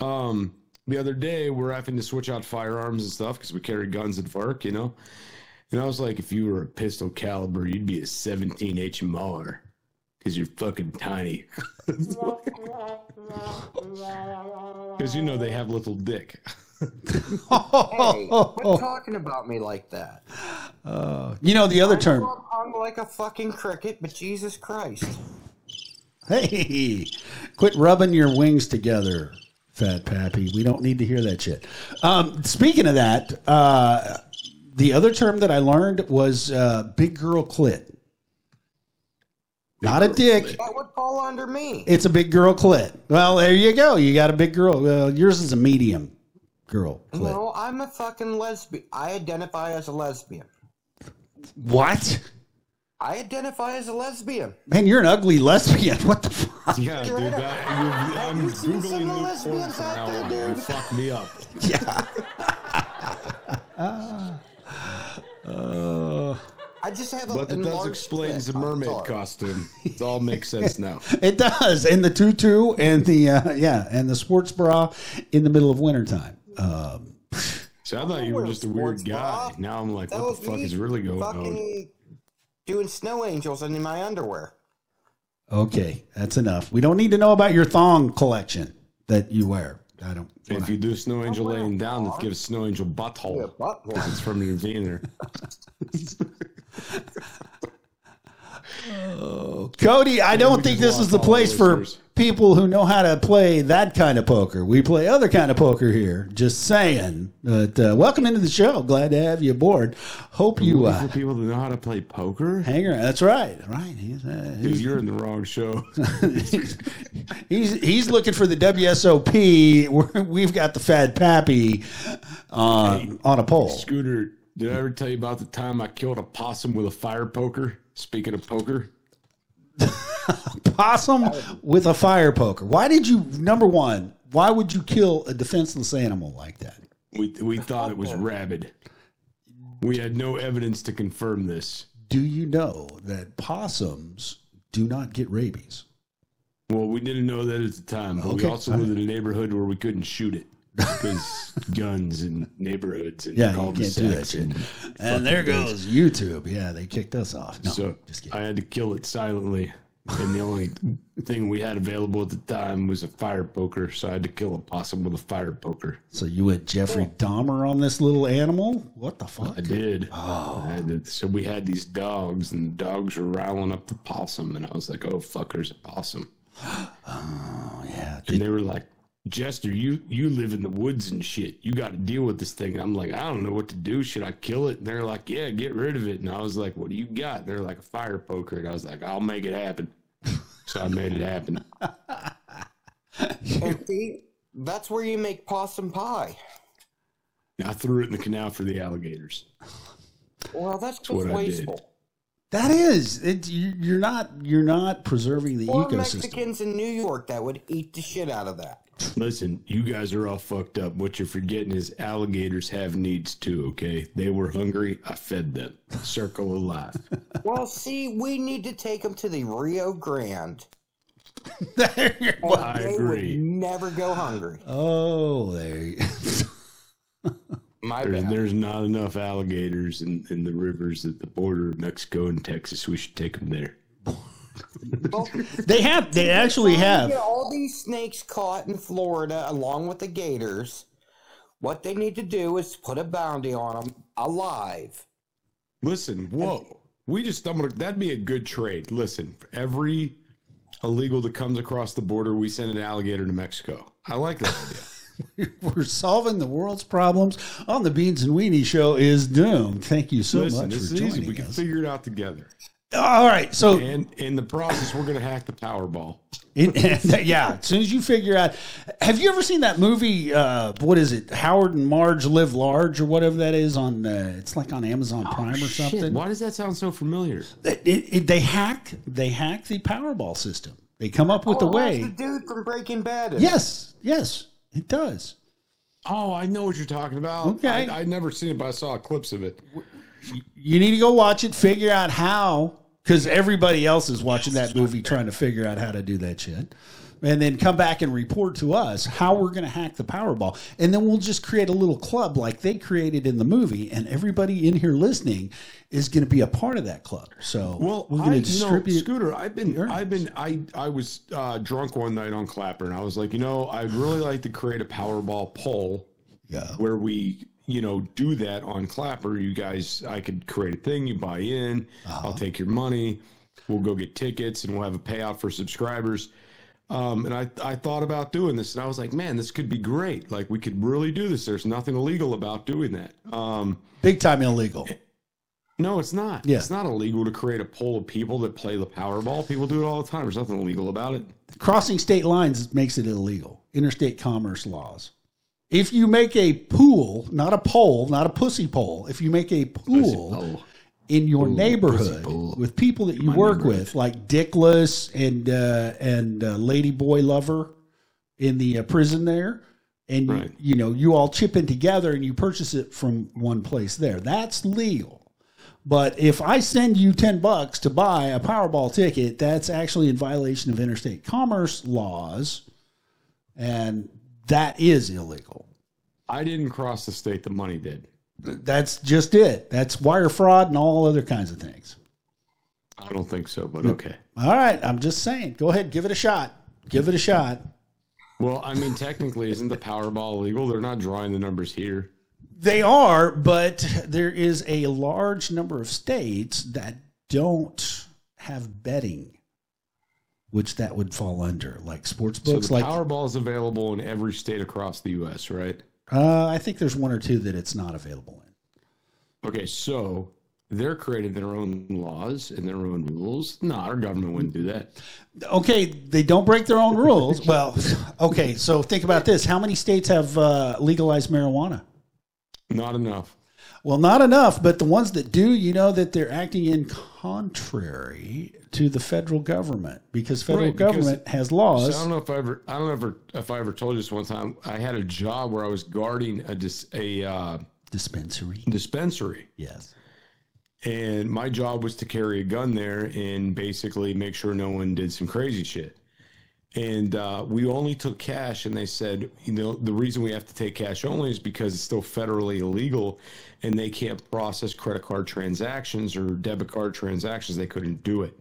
Um, the other day, we're having to switch out firearms and stuff because we carry guns at work, you know. And I was like, if you were a pistol caliber, you'd be a 17 HMR because you're fucking tiny. Because you know they have little dick. Hey, quit talking about me like that. You know the other term. I'm like a fucking cricket, but Jesus Christ. Hey, quit rubbing your wings together, fat pappy. We don't need to hear that shit. Um, speaking of that, uh, the other term that I learned was uh, big girl clit. Not a dick. That would fall under me. It's a big girl clit. Well, there you go. You got a big girl. Well, yours is a medium girl clit. No, I'm a fucking lesbian. I identify as a lesbian. What? I identify as a lesbian. Man, you're an ugly lesbian. What the fuck? Yeah, dude. That, you, I'm you seen some googling of porn lesbians from out now there, on. You dude? fuck me up. I just have a But it does enlarged explain the his I'm mermaid sorry. costume. It all makes sense now. It does. And the tutu and the, uh, yeah, and the sports bra in the middle of wintertime. Um, So I thought you were just a sports weird guy. bra. Now I'm like, That what was the fuck me is really going on? fucking doing snow angels in my underwear. okay, that's enough. We don't need to know about your thong collection that you wear. I don't. If you do snow angel laying down, it gives snow angel butthole. Yeah, butthole. It's from your wiener. Cody, I don't think this is the place for listeners. People who know how to play that kind of poker. We play other kind of poker here. Just saying. But uh, welcome into the show. Glad to have you aboard. Hope you uh, for people to know how to play poker? hang around. That's right. Right. He's, uh, Dude, he's, you're in the wrong show. he's he's looking for the WSOP. We're, we've got the Fat Pappy uh, on a pole. Scooter, did I ever tell you about the time I killed a possum with a fire poker? Speaking of poker, Possum with a fire poker. Why did you? Number one, why would you kill a defenseless animal like that? we we thought it was rabid. We had no evidence to confirm this. Do you know that possums do not get rabies? Well, we didn't know that at the time, but we Okay, also lived in a neighborhood where we couldn't shoot it because guns and neighborhoods and Yeah, you can't do that cul-de-sacs shit. and And there goes YouTube. Yeah, they kicked us off. No, so just. I had to kill it silently. And the only thing we had available at the time was a fire poker, so I had to kill a possum with a fire poker. So you went Jeffrey Dahmer on this little animal? What the fuck? I did. Oh. I had to- so we had these dogs, and the dogs were riling up the possum, and I was like, "Oh fuck, there's a possum." Oh yeah. And they were like, "Jester, you you live in the woods and shit. You got to deal with this thing." And I'm like, "I don't know what to do. Should I kill it?" And they're like, "Yeah, get rid of it." And I was like, "What do you got?" And they're like, "A fire poker." And I was like, "I'll make it happen." So I made it happen. And see, that's where you make possum pie. I threw it in the canal for the alligators. Well, that's just what I did. wasteful. That is. It, you, you're not. You're not preserving the Or ecosystem. Mexicans in New York that would eat the shit out of that. Listen, you guys are all fucked up. What you're forgetting is alligators have needs too, okay? They were hungry. I fed them. Circle of life. Well, see, we need to take them to the Rio Grande. There you- And I agree. would never go hungry. oh, there. You, My There's, bad. there's not enough alligators in, in the rivers at the border of Mexico and Texas. We should take them there. Well, they have. They actually have. Get all these snakes caught in Florida along with the gators. What they need to do is put a bounty on them alive. Listen, whoa. We just stumbled. That'd be a good trade. Listen, for every illegal that comes across the border, we send an alligator to Mexico. I like that idea. We're solving the world's problems on the Beans and Weenie Show. Is doomed. Thank you so Listen, much this for is joining easy. We can figure it out together. All right. So And in the process, we're going to hack the Powerball. In, yeah, as soon as you figure out, have you ever seen that movie? Uh, what is it? Howard and Marge Live Large or whatever that is on. Uh, it's like on Amazon Prime or something. Shit, why does that sound so familiar? It, it, it- they hack. They hack the Powerball system. They come up with a Oh, that's way. The dude from Breaking Bad. Yes, yes, it does. Oh, I know what you're talking about. Okay. I, I'd never seen it, but I saw clips of it. You need to go watch it. Figure out how, because everybody else is watching that movie trying to figure out how to do that shit. And then come back and report to us how we're going to hack the Powerball. And then we'll just create a little club like they created in the movie. And everybody in here listening is going to be a part of that club. So Well, we're going to know. Scooter. I've been. I've been, I, I was uh, drunk one night on Clapper, and I was like, you know, I'd really like to create a Powerball poll yeah. where we, you know, do that on Clapper. You guys, I could create a thing. You buy in. I'll take your money. We'll go get tickets, and we'll have a payout for subscribers. Um, and I, I thought about doing this, and I was like, man, this could be great. Like, we could really do this. There's nothing illegal about doing that. Um, Big time illegal. No, it's not. Yeah. It's not illegal to create a pool of people that play the Powerball. People do it all the time. There's nothing illegal about it. Crossing state lines makes it illegal. Interstate commerce laws. If you make a pool, not a pole, not a pussy pole, if you make a pool in your neighborhood with people that you My work with, like Dickless and uh, and uh, Lady Boy Lover in the uh, prison there, and you, you know you all chip in together and you purchase it from one place there. That's legal. But if I send you 10 bucks to buy a Powerball ticket, that's actually in violation of interstate commerce laws. And that is illegal. I didn't cross the state. The money did. That's just it. That's wire fraud and all other kinds of things. I don't think so, but okay. All right. I'm just saying. Go ahead. Give it a shot. Give it a shot. Well, I mean, technically, isn't the Powerball illegal? They're not drawing the numbers here. They are, but there is a large number of states that don't have betting, which that would fall under, like sports So books. the like Powerball is available in every state across the U.S., right? uh, I think there's one or two that it's not available in. Okay, so they're creating their own laws and their own rules. No, our government wouldn't do that. Okay, they don't break their own rules. Well, okay, so think about this: how many states have uh, legalized marijuana? Not enough. Well, not enough, but the ones that do, you know that they're acting in contrary to the federal government because federal Right, because- government has So laws. I don't know if I ever, I don't know ever, if I ever told you this one time. I had a job where I was guarding a dis, a uh, dispensary. dispensary, Yes. and my job was to carry a gun there and basically make sure no one did some crazy shit. And uh, we only took cash, and they said, you know, the reason we have to take cash only is because it's still federally illegal, and they can't process credit card transactions or debit card transactions. They couldn't do it.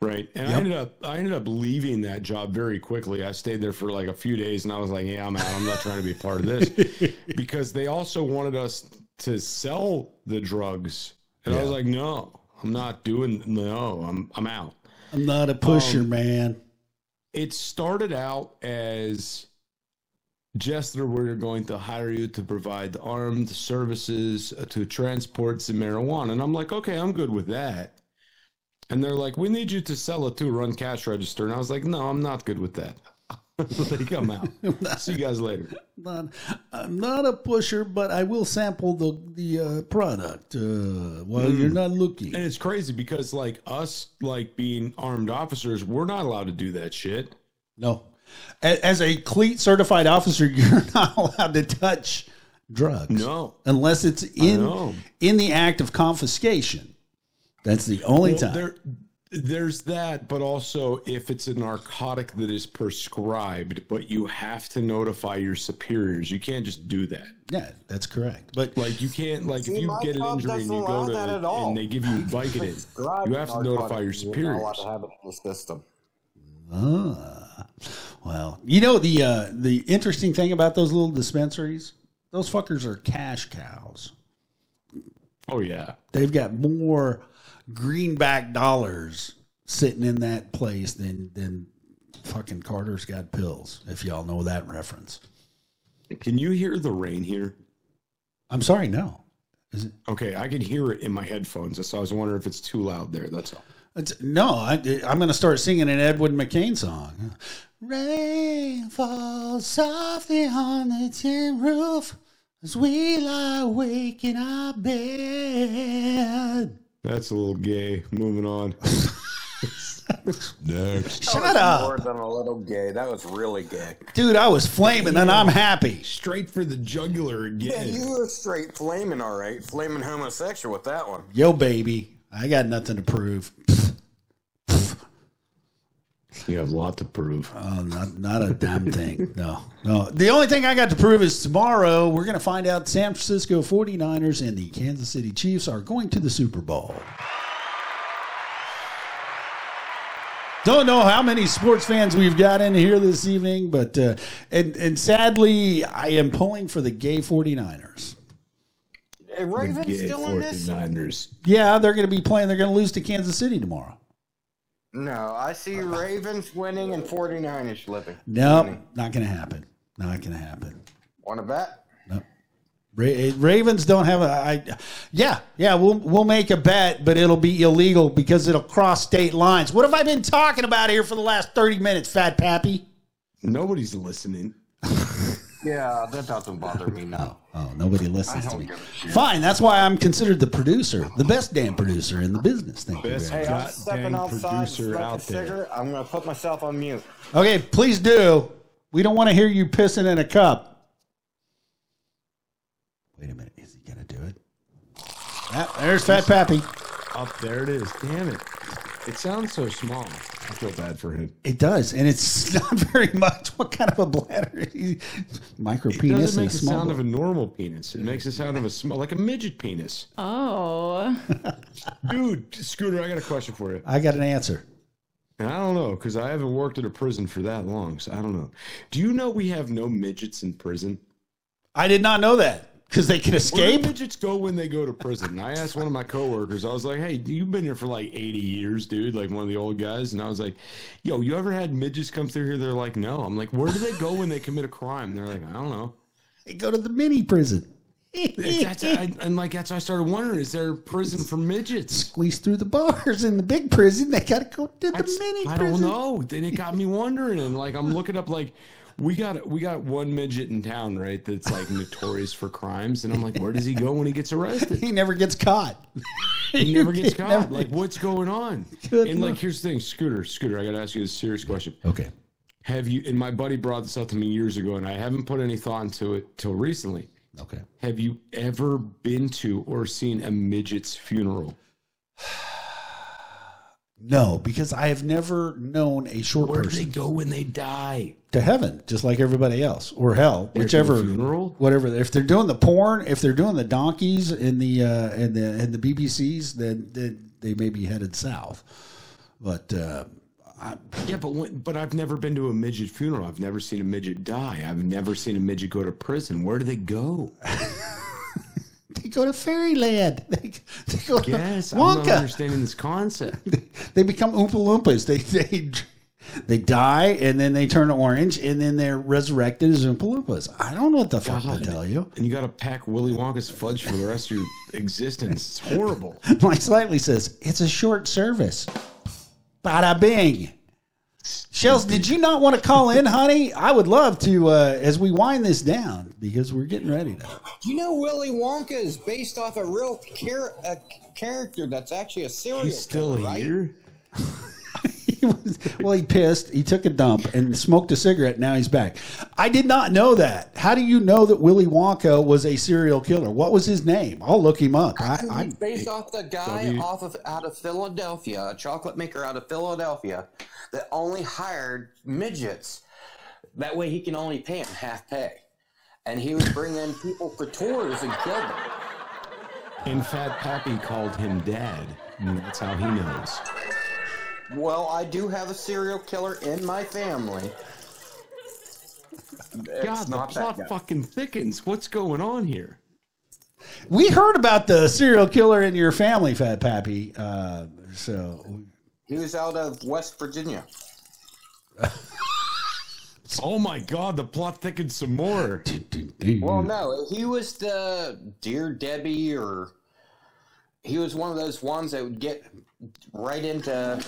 Right. And I ended up I ended up leaving that job very quickly. I stayed there for like a few days and I was like, yeah, I'm out. I'm not trying to be a part of this. because they also wanted us to sell the drugs. And I was like, no, I'm not doing no, I'm I'm out. I'm not a pusher, Um, man. It started out as that we're going to hire you to provide armed services uh, to transport some marijuana. And I'm like, okay, I'm good with that. And they're like, we need you to sell it too, run cash register. And I was like, no, I'm not good with that. they come out. See you guys later. Not, I'm not a pusher, but I will sample the the uh, product uh, while Mm. you're not looking. And it's crazy because like us, like being armed officers, we're not allowed to do that shit. No. As a CLEET certified officer, you're not allowed to touch drugs. No. Unless it's in in the act of confiscation. That's the only Well, time. There, there's that, but also if it's a narcotic that is prescribed, but you have to notify your superiors. You can't just do that. yeah, that's correct. But Like you can't like See, if you get an injury and you go to that at all. and they give you Vicodin, you have to notify your superiors. have it in the system. ah, well, you know the uh, the interesting thing about those little dispensaries, those fuckers are cash cows. Oh yeah, They've got more greenback dollars sitting in that place than than fucking Carter's got pills. If y'all know that reference. can you hear the rain here? I'm sorry, no. Is it? Okay, I can hear it in my headphones, so I was wondering if it's too loud there. That's all. It's, no, I, I'm going to start singing an Edwin McCain song. Rain falls softly on the tin roof as we lie awake in our bed. That's a little gay. Moving on. Next. Shut up, More than a little gay. That was really gay. dude! I was flaming, and I'm happy. Straight for the jugular Yeah, again. you were straight flaming, all right. Flaming homosexual with that one. Yo, baby, I got nothing to prove. You have a lot to prove. Oh, not not a damn thing. No, no. The only thing I got to prove is tomorrow we're going to find out San Francisco 49ers and the Kansas City Chiefs are going to the Super Bowl. Don't know how many sports fans we've got in here this evening, but uh, and and sadly, I am pulling for the gay 49ers. Hey, Ravens Gay still in this? 49ers. Yeah, they're going to be playing. They're going to lose to Kansas City tomorrow. No, I see uh, Ravens winning and 49ers living. Nope, not going to happen. Not going to happen. Want to bet? Ra- eh, Ravens don't have a. I, yeah, yeah. We'll we'll make a bet, but it'll be illegal because it'll cross state lines. What have I been talking about here for the last thirty minutes, Fat Pappy? Nobody's listening. Yeah, that doesn't bother me now. Oh, nobody listens to me. give a shit. Fine, that's why I'm considered the producer, the best damn producer in the business. Thank you. Best very Hey, much. I'm God stepping dang outside, producer smoking out there. cigarette. I'm gonna put myself on mute. Okay, please do. We don't want to hear you pissing in a cup. Wait a minute, is he gonna do it? Ah, there's Fat Pappy. Up there it is. Damn it. It sounds so small. I feel bad for him. It does, and it's not very much. What kind of a bladder? He- Micro It penis doesn't and a make the small. sound of a normal penis. It makes the sound of a small, like a midget penis. Oh. Dude, Scooter, I got a question for you. I got an answer. And I don't know because I haven't worked at a prison for that long, so I don't know. Do you know we have no midgets in prison? I did not know that because they can Where escape. do midgets go when they go to prison? I asked one of my coworkers. I was like, "Hey, you've been here for like 80 years, dude." Like one of the old guys, and I was like, "Yo, you ever had midgets come through here?" They're like, "No." I'm like, "Where do they go when they commit a crime?" They're like, "I don't know." They go to the mini prison. That's, I, and like that's why I started wondering: Is there a prison for midgets? Squeeze through the bars in the big prison. They got to go to the That's- mini I prison. don't know. Then it got me wondering, and like I'm looking up like. We got we got one midget in town, right? That's like notorious for crimes, and I'm like, where does he go when he gets arrested? He never gets caught. He never gets caught. Never- Like, what's going on? Good and like, here's the thing, Scooter, Scooter. I got to ask you a serious question. Okay. Have you? And my buddy brought this up to me years ago, and I haven't put any thought into it till recently. Okay. Have you ever been to or seen a midget's funeral? No, because I have never known a short Where do they person go when they die? to heaven, just like everybody else, or hell, There's whichever no funeral? whatever. If they're doing the porn, if they're doing the donkeys in the uh, in the in the BBCs, then, then they may be headed south. But uh, I, Yeah, but when, but I've never been to a midget funeral. I've never seen a midget die. I've never seen a midget go to prison. Where do they go? they go to fairyland. They, they go to Yes, I'm not understanding this concept. They become Oompa Loompas. They they they die and then they turn orange and then they're resurrected as Oompa Loompas. I don't know what the fuck to God. tell you. And you got to pack Willy Wonka's fudge for the rest of your existence. It's horrible. Mike Slightly says it's a short service. Bada bing. Shells, did you not want to call in, honey? I would love to uh, as we wind this down because we're getting ready to. You know, Willy Wonka is based off a real char- a character that's actually a serial He's still killer, right? here. He was, well, he pissed. He took a dump and smoked a cigarette. Now he's back. I did not know that. How do you know that Willy Wonka was a serial killer? What was his name? I'll look him up. I, I, He's based off the guy W- off of out of Philadelphia, a chocolate maker out of Philadelphia, that only hired midgets. That way, he can only pay them half pay, and he would bring in people for tours and kill them. And Fat Pappy called him Dad. And that's how he knows. Well, I do have a serial killer in my family. God, the not plot fucking thickens. What's going on here? we heard about the serial killer in your family, Fat Pappy. Uh, so He was out of West Virginia. Oh my God, the plot thickens some more. Well, no, he was the Dear Debbie, or he was one of those ones that would get right into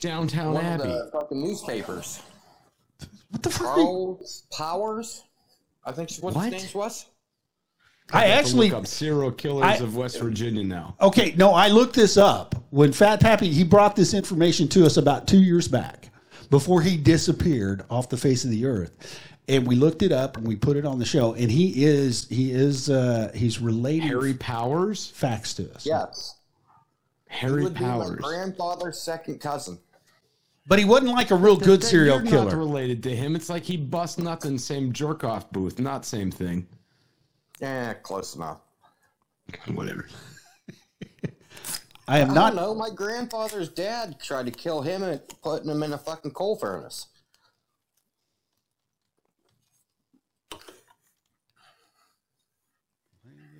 Downtown one of Abbey. the fucking newspapers. what the fuck? Charles Powers, I think what, What? his name was. I have actually look up serial killers I- of West Virginia now. Okay, no, I looked this up. When Fat Pappy, he brought this information to us about two years back before he disappeared off the face of the earth. And we looked it up and we put it on the show. And he is, he is, uh, he's related Harry Powers. facts to us. Yes, he Harry would be my Powers. grandfather's second cousin. But he wasn't like a real good serial you're killer. Not related to him. It's like he bust nothing. Same jerk off booth. Not same thing. Yeah, close enough. Whatever. I am I not. don't. My grandfather's dad tried to kill him and putting him in a fucking coal furnace.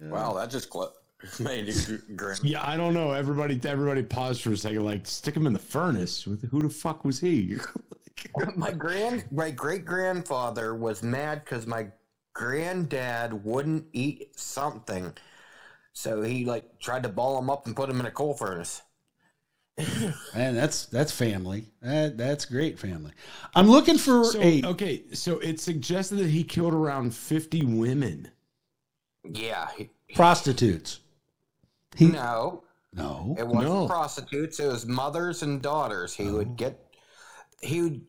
Wow, that just cl- made it grim. Yeah, I don't know. Everybody, everybody paused for a second. Like, stick him in the furnace. Who the- Who the fuck was he? my grand, my great grandfather was mad because my granddad wouldn't eat something, so he like tried to ball him up and put him in a coal furnace. and that's that's family. That that's great family. I'm looking for So, a okay, so it suggested that he killed around 50 women. Yeah, he, prostitutes. He no, no. it wasn't No. prostitutes. It was mothers and daughters. He oh. would get, he would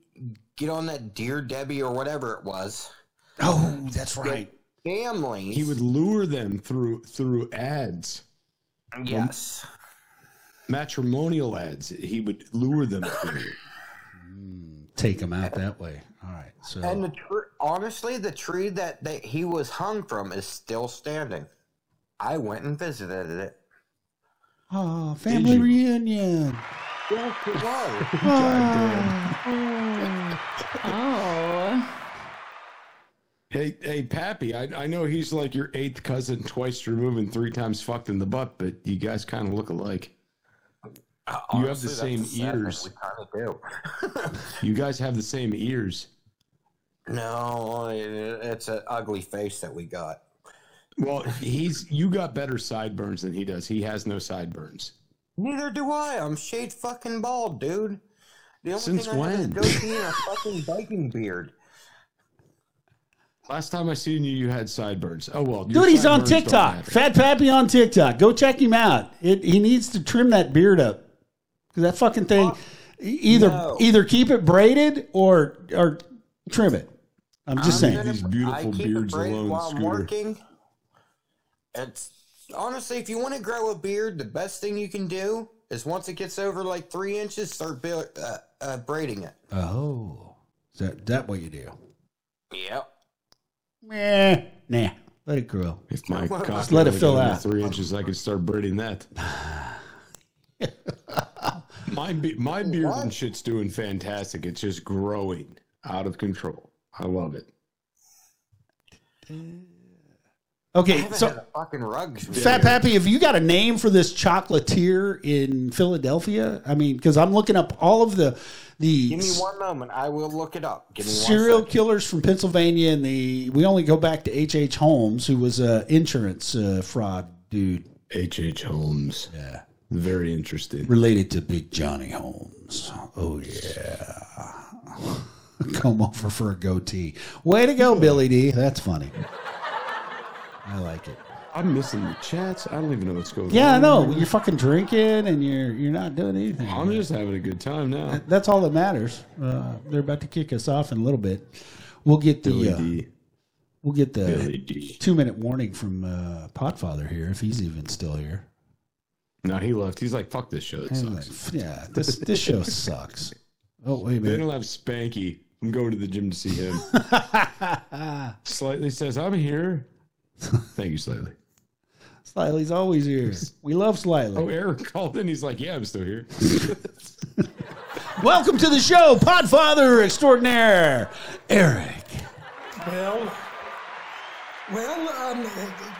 get on that Dear Debbie or whatever it was. Oh, that's right. Families. He would lure them through through ads, yes. matrimonial ads. He would lure them through. Hmm, take them out that way. All right. So And the tr- honestly, the tree that they, he was hung from is still standing. I went and visited it. oh, family you? reunion. Yes, it was. Oh. Hey, hey, Pappy, I, I know he's like your eighth cousin, twice removed and three times fucked in the butt, but you guys kind of look alike. Uh, you have the same ears. We kind of do. You guys have the same ears. no, it's an ugly face that we got. Well, he's you got better sideburns than he does. He has no sideburns. Neither do I. I'm shade fucking bald, dude. The only Since thing I have is a when? goatee and a fucking Viking beard. Last time I seen you, you had sideburns. Oh well, Dude, he's on TikTok. Fat Pappy on TikTok. Go check him out. It, he needs to trim that beard up. 'Cause that fucking thing, either no. either keep it braided or or trim it. I'm just I'm saying. gonna- These beautiful I keep beards it alone, while I'm working. It's honestly, if you want to grow a beard, the best thing you can do is once it gets over like three inches, start build, uh, uh, braiding it. Oh, is that that what you do? Yep. Meh, nah. Let it grow. If my Just let it only fill out. Three inches, I could start braiding that. my be- my beard What? and shit's doing fantastic. It's just growing out of control. I love it. Okay, haven't so had a fucking rug. Fat Pappy, have you got a name for this chocolatier in Philadelphia? I mean, because I'm looking up all of the the Give me one moment. I will look it up. Give me serial second. killers from Pennsylvania, and the we only go back to H. H. Holmes, who was a insurance uh, fraud dude H. H. Holmes. Yeah. Very interesting. related to Big Johnny Holmes. Oh yeah, come over for a goatee. Way to go, Billy D. That's funny. I like it. I'm missing the chats. I don't even know what's going on. Yeah, I know. You're fucking drinking and you're you're not doing anything. I'm just having a good time now. That's all that matters. Uh, they're about to kick us off in a little bit. We'll get the uh, we'll get the two minute warning from uh, Podfather here if he's even still here. No, he left. He's like, fuck this show. It sucks. like, yeah, this this show sucks. Oh wait a minute. They don't have Spanky. I'm going to the gym to see him. Slightly says, I'm here. Thank you, Slightly. Slightly's always here. We love Slightly. Oh, Eric called in. He's like, yeah, I'm still here. Welcome to the show, Podfather extraordinaire, Eric. Well, well, um,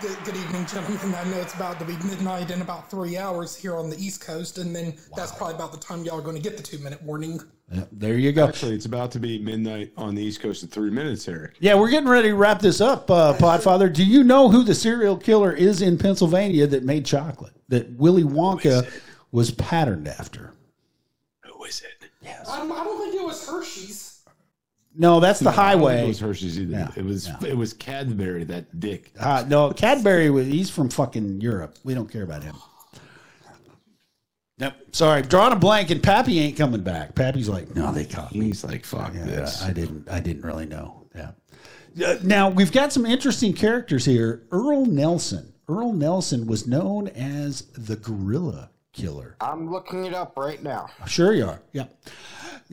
good, good evening, gentlemen. I know it's about to be midnight in about three hours here on the East Coast, and then that's probably about the time y'all are going to get the two-minute warning. Yep, there you go. Actually, it's about to be midnight on the East Coast in three minutes, Eric. Yeah, we're getting ready to wrap this up, uh, Podfather. Do you know who the serial killer is in Pennsylvania that made chocolate that Willy Wonka was patterned after? Who is it? Um, I don't think it was Hershey's. No, that's the I highway. It was Hershey's either. Yeah, it was it was Cadbury, that dick. Uh, no, Cadbury was he's from fucking Europe. We don't care about him. Yep. Sorry, drawing a blank, and Pappy ain't coming back. Pappy's like, no, they caught me. He's like, fuck Yeah, this. I didn't. I didn't really know. Yeah. Uh, Now we've got some interesting characters here. Earl Nelson. Earl Nelson was known as the Gorilla Killer. I'm looking it up right now. Sure you are. Yep.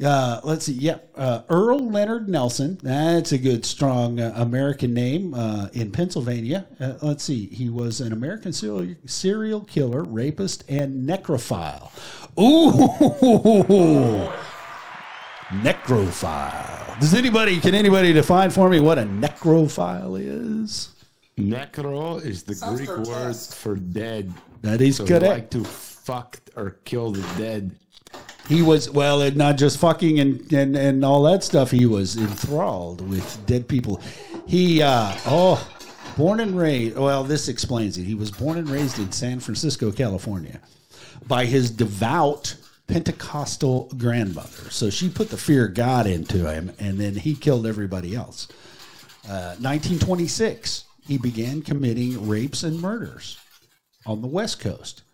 Uh, let's see. Yep. Uh, Earl Leonard Nelson. That's a good, strong uh, American name uh, in Pennsylvania. Uh, let's see. He was an American serial, serial killer, rapist, and necrophile. Ooh. Necrophile. Does anybody, can anybody define for me what a necrophile is? Necro is the Sounds Greek word for dead. That is So correct. like to fuck or kill the dead. He was well, and not just fucking and, and and all that stuff. He was enthralled with dead people. He, uh, oh, born and raised. Well, this explains it. He was born and raised in San Francisco, California, by his devout Pentecostal grandmother. So she put the fear of God into him, and then he killed everybody else. Uh, 1926, he began committing rapes and murders on the West Coast.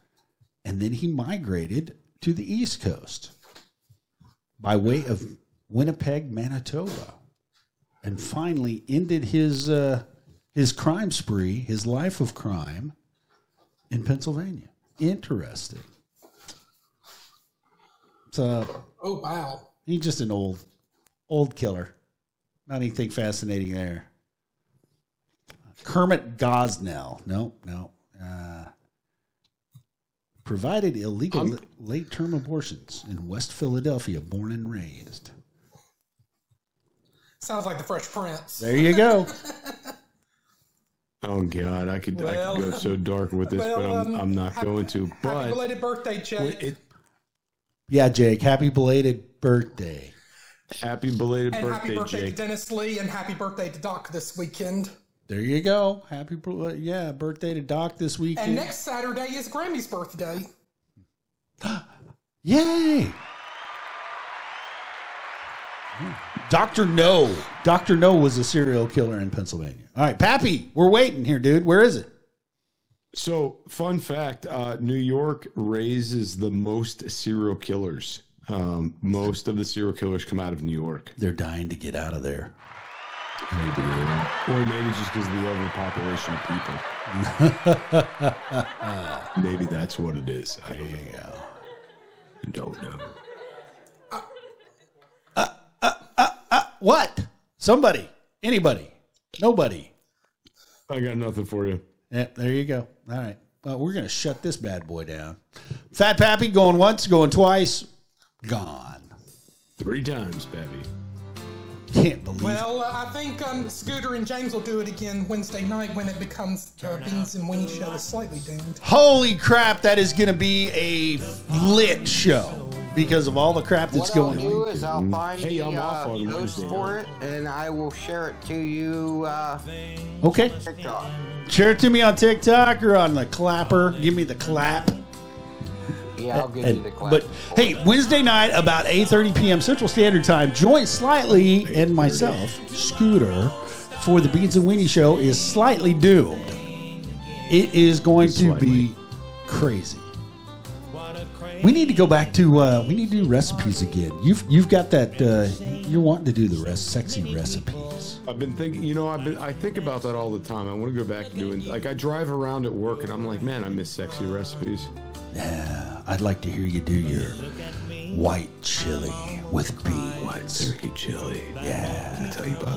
And then he migrated to the East Coast by way of Winnipeg, Manitoba, and finally ended his uh, his crime spree, his life of crime, in Pennsylvania. Interesting. So Oh wow. he's just an old old killer. Not anything fascinating there. Kermit Gosnell. No, no. Uh, provided illegal late term abortions in West Philadelphia, born and raised. Sounds like the Fresh Prince. There you go. Oh God, I could I could go so dark with this, but I'm, um, I'm not happy- going to. Happy But belated birthday, Jake. it, Yeah, Jake. Happy belated birthday. happy belated and happy birthday, birthday Jake. to Dennis Lee, and happy birthday to Doc this weekend. There you go. Happy yeah birthday to Doc this weekend. And next Saturday is Grammy's birthday. Yay! Doctor No. Doctor No was a serial killer in Pennsylvania. All right, Pappy, we're waiting here, dude. Where is it? So, fun fact: uh, New York raises the most serial killers. Um, most of the serial killers come out of New York, They're dying to get out of there. Maybe, or maybe just because of the overpopulation of people. maybe that's what it is. I don't know. Don't know. Uh, uh, uh, what? Somebody? Anybody? Nobody? I got nothing for you. Yeah, there you go. All right. Well, we're gonna shut this bad boy down. Fat Pappy going once, going twice, gone. Three times, baby. Can't believe. Well, uh, I think um, Scooter and James will do it again Wednesday night when it becomes uh, Beans and Weenie Show is slightly doomed. Holy crap! That is gonna be a lit show because of all the crap that's What I'll going do on. is I'll find Hey, the I'm off uh, on post for it, and I will share it to you uh, Okay. TikTok. Share it to me on TikTok or on the clapper. Give me the clap. Yeah, I'll give And- you the clap. but hey, Wednesday night about 8:30 p.m. Central Standard Time, join Slightly and myself, Scooter, for the Beans and Weenie Show is slightly doomed. It is going to be crazy. We need to go back to uh, we need to do recipes again. You've you've got that uh, you're wanting to do the rest sexy recipes. I've been thinking, you know, I've been, I think about that all the time. I want to go back to doing, like, I drive around at work and I'm like, man, I miss sexy recipes. Yeah, I'd like to hear you do your white chili with beans. White turkey chili. Yeah. Let me tell you about